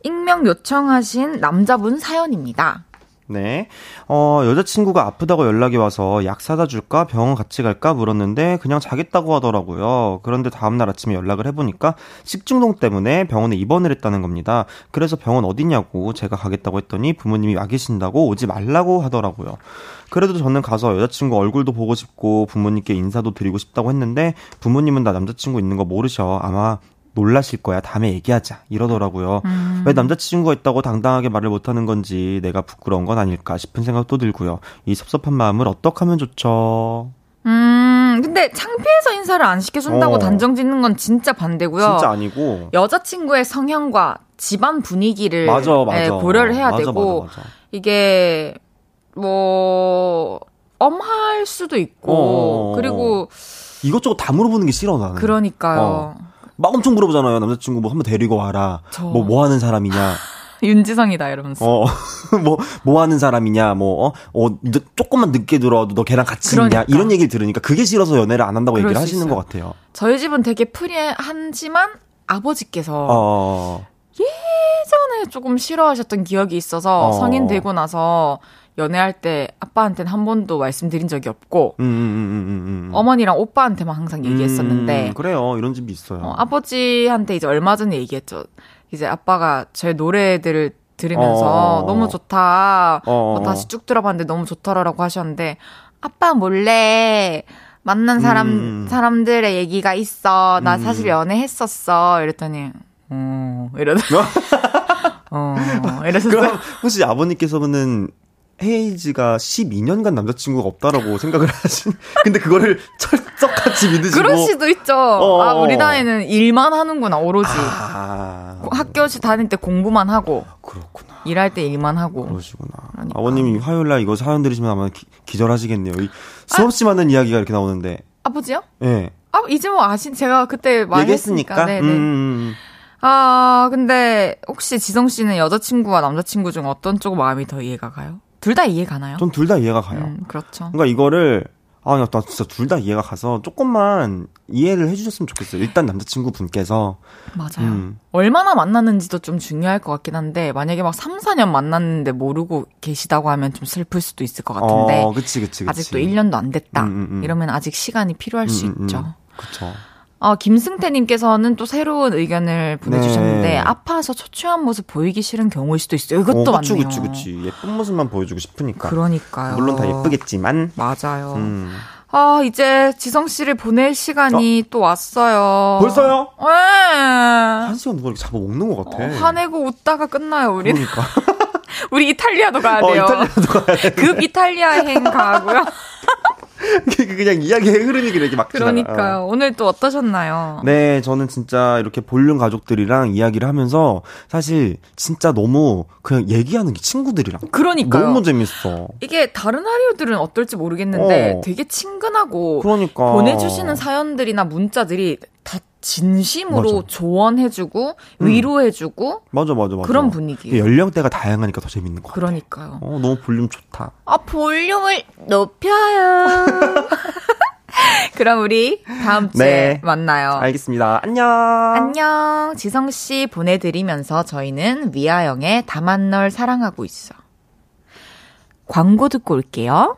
익명 요청하신 남자분 사연입니다. 네. 어, 여자친구가 아프다고 연락이 와서 약 사다 줄까? 병원 같이 갈까? 물었는데 그냥 자겠다고 하더라고요. 그런데 다음날 아침에 연락을 해보니까 식중독 때문에 병원에 입원을 했다는 겁니다. 그래서 병원 어디냐고 제가 가겠다고 했더니 부모님이 와 계신다고 오지 말라고 하더라고요. 그래도 저는 가서 여자친구 얼굴도 보고 싶고 부모님께 인사도 드리고 싶다고 했는데 부모님은 나 남자친구 있는 거 모르셔. 아마 놀라실 거야. 다음에 얘기하자. 이러더라고요. 음. 왜 남자친구가 있다고 당당하게 말을 못하는 건지 내가 부끄러운 건 아닐까 싶은 생각도 들고요. 이 섭섭한 마음을 어떻게 하면 좋죠? 음, 근데 창피해서 인사를 안 시켜준다고 어. 단정 짓는 건 진짜 반대고요. 진짜 아니고. 여자친구의 성향과 집안 분위기를 맞아, 맞아. 예, 고려를 해야 맞아, 되고, 이게, 뭐, 엄할 수도 있고, 어, 그리고. 이것저것 다 물어보는 게 싫어, 나는. 그러니까요. 어. 막 엄청 물어보잖아요. 남자친구 뭐 한번 데리고 와라. 뭐뭐 뭐 하는 사람이냐. 윤지성이다 이러면서. 어, 뭐, 뭐 하는 사람이냐, 뭐, 어, 어, 조금만 늦게 들어와도 너 걔랑 같이 그러니까. 있냐, 이런 얘기를 들으니까 그게 싫어서 연애를 안 한다고 얘기를 하시는 있어요. 것 같아요. 저희 집은 되게 프리하지만 아버지께서 어, 어, 어. 예전에 조금 싫어하셨던 기억이 있어서 어. 성인 되고 나서 연애할 때 아빠한테는 한 번도 말씀드린 적이 없고 음, 음, 음, 어머니랑 오빠한테만 항상 얘기했었는데 그래요 이런 집이 있어요. 어, 아버지한테 이제 얼마 전에 얘기했죠. 이제 아빠가 제 노래들을 들으면서 어. 너무 좋다. 어. 뭐 다시 쭉 들어봤는데 너무 좋더라라고 하셨는데 아빠 몰래 만난 사람 음. 사람들의 얘기가 있어. 나 음. 사실 연애했었어. 이랬더니 어 이러더. 어 이랬었어요. 그럼 혹시 아버님께서는 헤이즈가 12년간 남자친구가 없다라고 생각을 하신. 근데 그거를 철석같이 믿으시고. 그럴 수도 있죠. 어어. 아, 우리 나이는 일만 하는구나, 오로지. 아. 학교 다닐 때 공부만 하고. 그렇구나. 일할 때 일만 하고. 그러시구나. 그러니까. 아버님이 화요일 날 이거 사연 들으시면 아마 기, 절하시겠네요 수없이 아. 많은 이야기가 이렇게 나오는데. 아버지요? 예. 네. 아, 이제 뭐 아신, 제가 그때 말했으니까. 네네. 음, 음, 음. 아, 근데 혹시 지성 씨는 여자친구와 남자친구 중 어떤 쪽 마음이 더 이해가 가요? 둘 다 이해 가나요? 전 둘 다 이해가 가요. 음, 그렇죠. 그러니까 이거를 아, 나 진짜 둘 다 이해가 가서 조금만 이해를 해주셨으면 좋겠어요. 일단 남자친구 분께서. 맞아요. 음. 얼마나 만났는지도 좀 중요할 것 같긴 한데, 만약에 막 3, 4년 만났는데 모르고 계시다고 하면 좀 슬플 수도 있을 것 같은데. 어, 그치, 그치, 그치. 아직도 1년도 안 됐다. 음, 음, 음, 이러면 아직 시간이 필요할 수 음, 음, 있죠. 그쵸. 어, 김승태님께서는 또 새로운 의견을 보내주셨는데 네. 아파서 초췌한 모습 보이기 싫은 경우일 수도 있어요. 이것도 어, 그치, 맞네요. 그치, 그치. 예쁜 모습만 보여주고 싶으니까. 그러니까요. 물론 다 예쁘겠지만. 맞아요. 음. 아, 이제 지성 씨를 보낼 시간이 어? 또 왔어요. 벌써요? 네. 한 시간 누가 이렇게 잡아먹는 것 같아. 어, 화내고 웃다가 끝나요, 우리 그러니까. 우리 이탈리아도 가야 어, 돼요. 어, 이탈리아도 가야 돼. 급 이탈리아 행 가고요. 그냥 이야기의 흐름이 그렇게 막 그러니까요. 오늘 또 어떠셨나요? 네, 저는 진짜 이렇게 볼륨 가족들이랑 이야기를 하면서 사실 진짜 너무 그냥 얘기하는 게 친구들이랑. 그러니까요. 너무 재밌어. 이게 다른 하리우들은 어떨지 모르겠는데 어. 되게 친근하고 그러니까. 보내주시는 사연들이나 문자들이 다 진심으로 맞아. 조언해주고 음. 위로해주고 맞아 맞아 맞아 그런 분위기 연령대가 다양하니까 더 재밌는 거 그러니까요. 어 너무 볼륨 좋다. 아 볼륨을 높여요. 그럼 우리 다음 주에 네. 만나요. 알겠습니다. 안녕. 안녕. 지성 씨 보내드리면서 저희는 위아영의 다만 널 사랑하고 있어. 광고 듣고 올게요.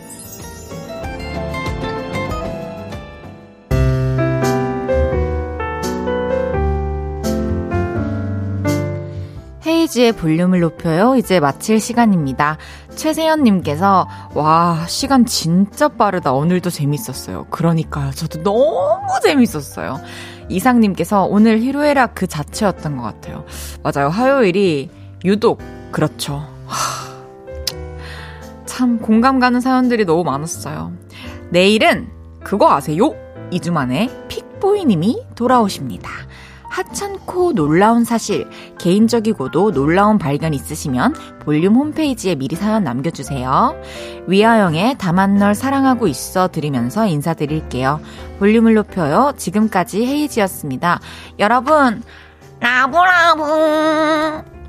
헤이지의 볼륨을 높여요. 이제 마칠 시간입니다. 최세연님께서, 와, 시간 진짜 빠르다. 오늘도 재밌었어요. 그러니까요. 저도 너무 재밌었어요. 이상님께서 오늘 히로에라 그 자체였던 것 같아요. 맞아요. 화요일이 유독, 그렇죠. 참, 공감 가는 사연들이 너무 많았어요. 내일은 그거 아세요? 2주 만에 픽보이님이 돌아오십니다. 하찮고 놀라운 사실, 개인적이고도 놀라운 발견 있으시면 볼륨 홈페이지에 미리 사연 남겨주세요. 위아영의 다만 널 사랑하고 있어 드리면서 인사드릴게요. 볼륨을 높여요. 지금까지 헤이즈였습니다. 여러분, love love!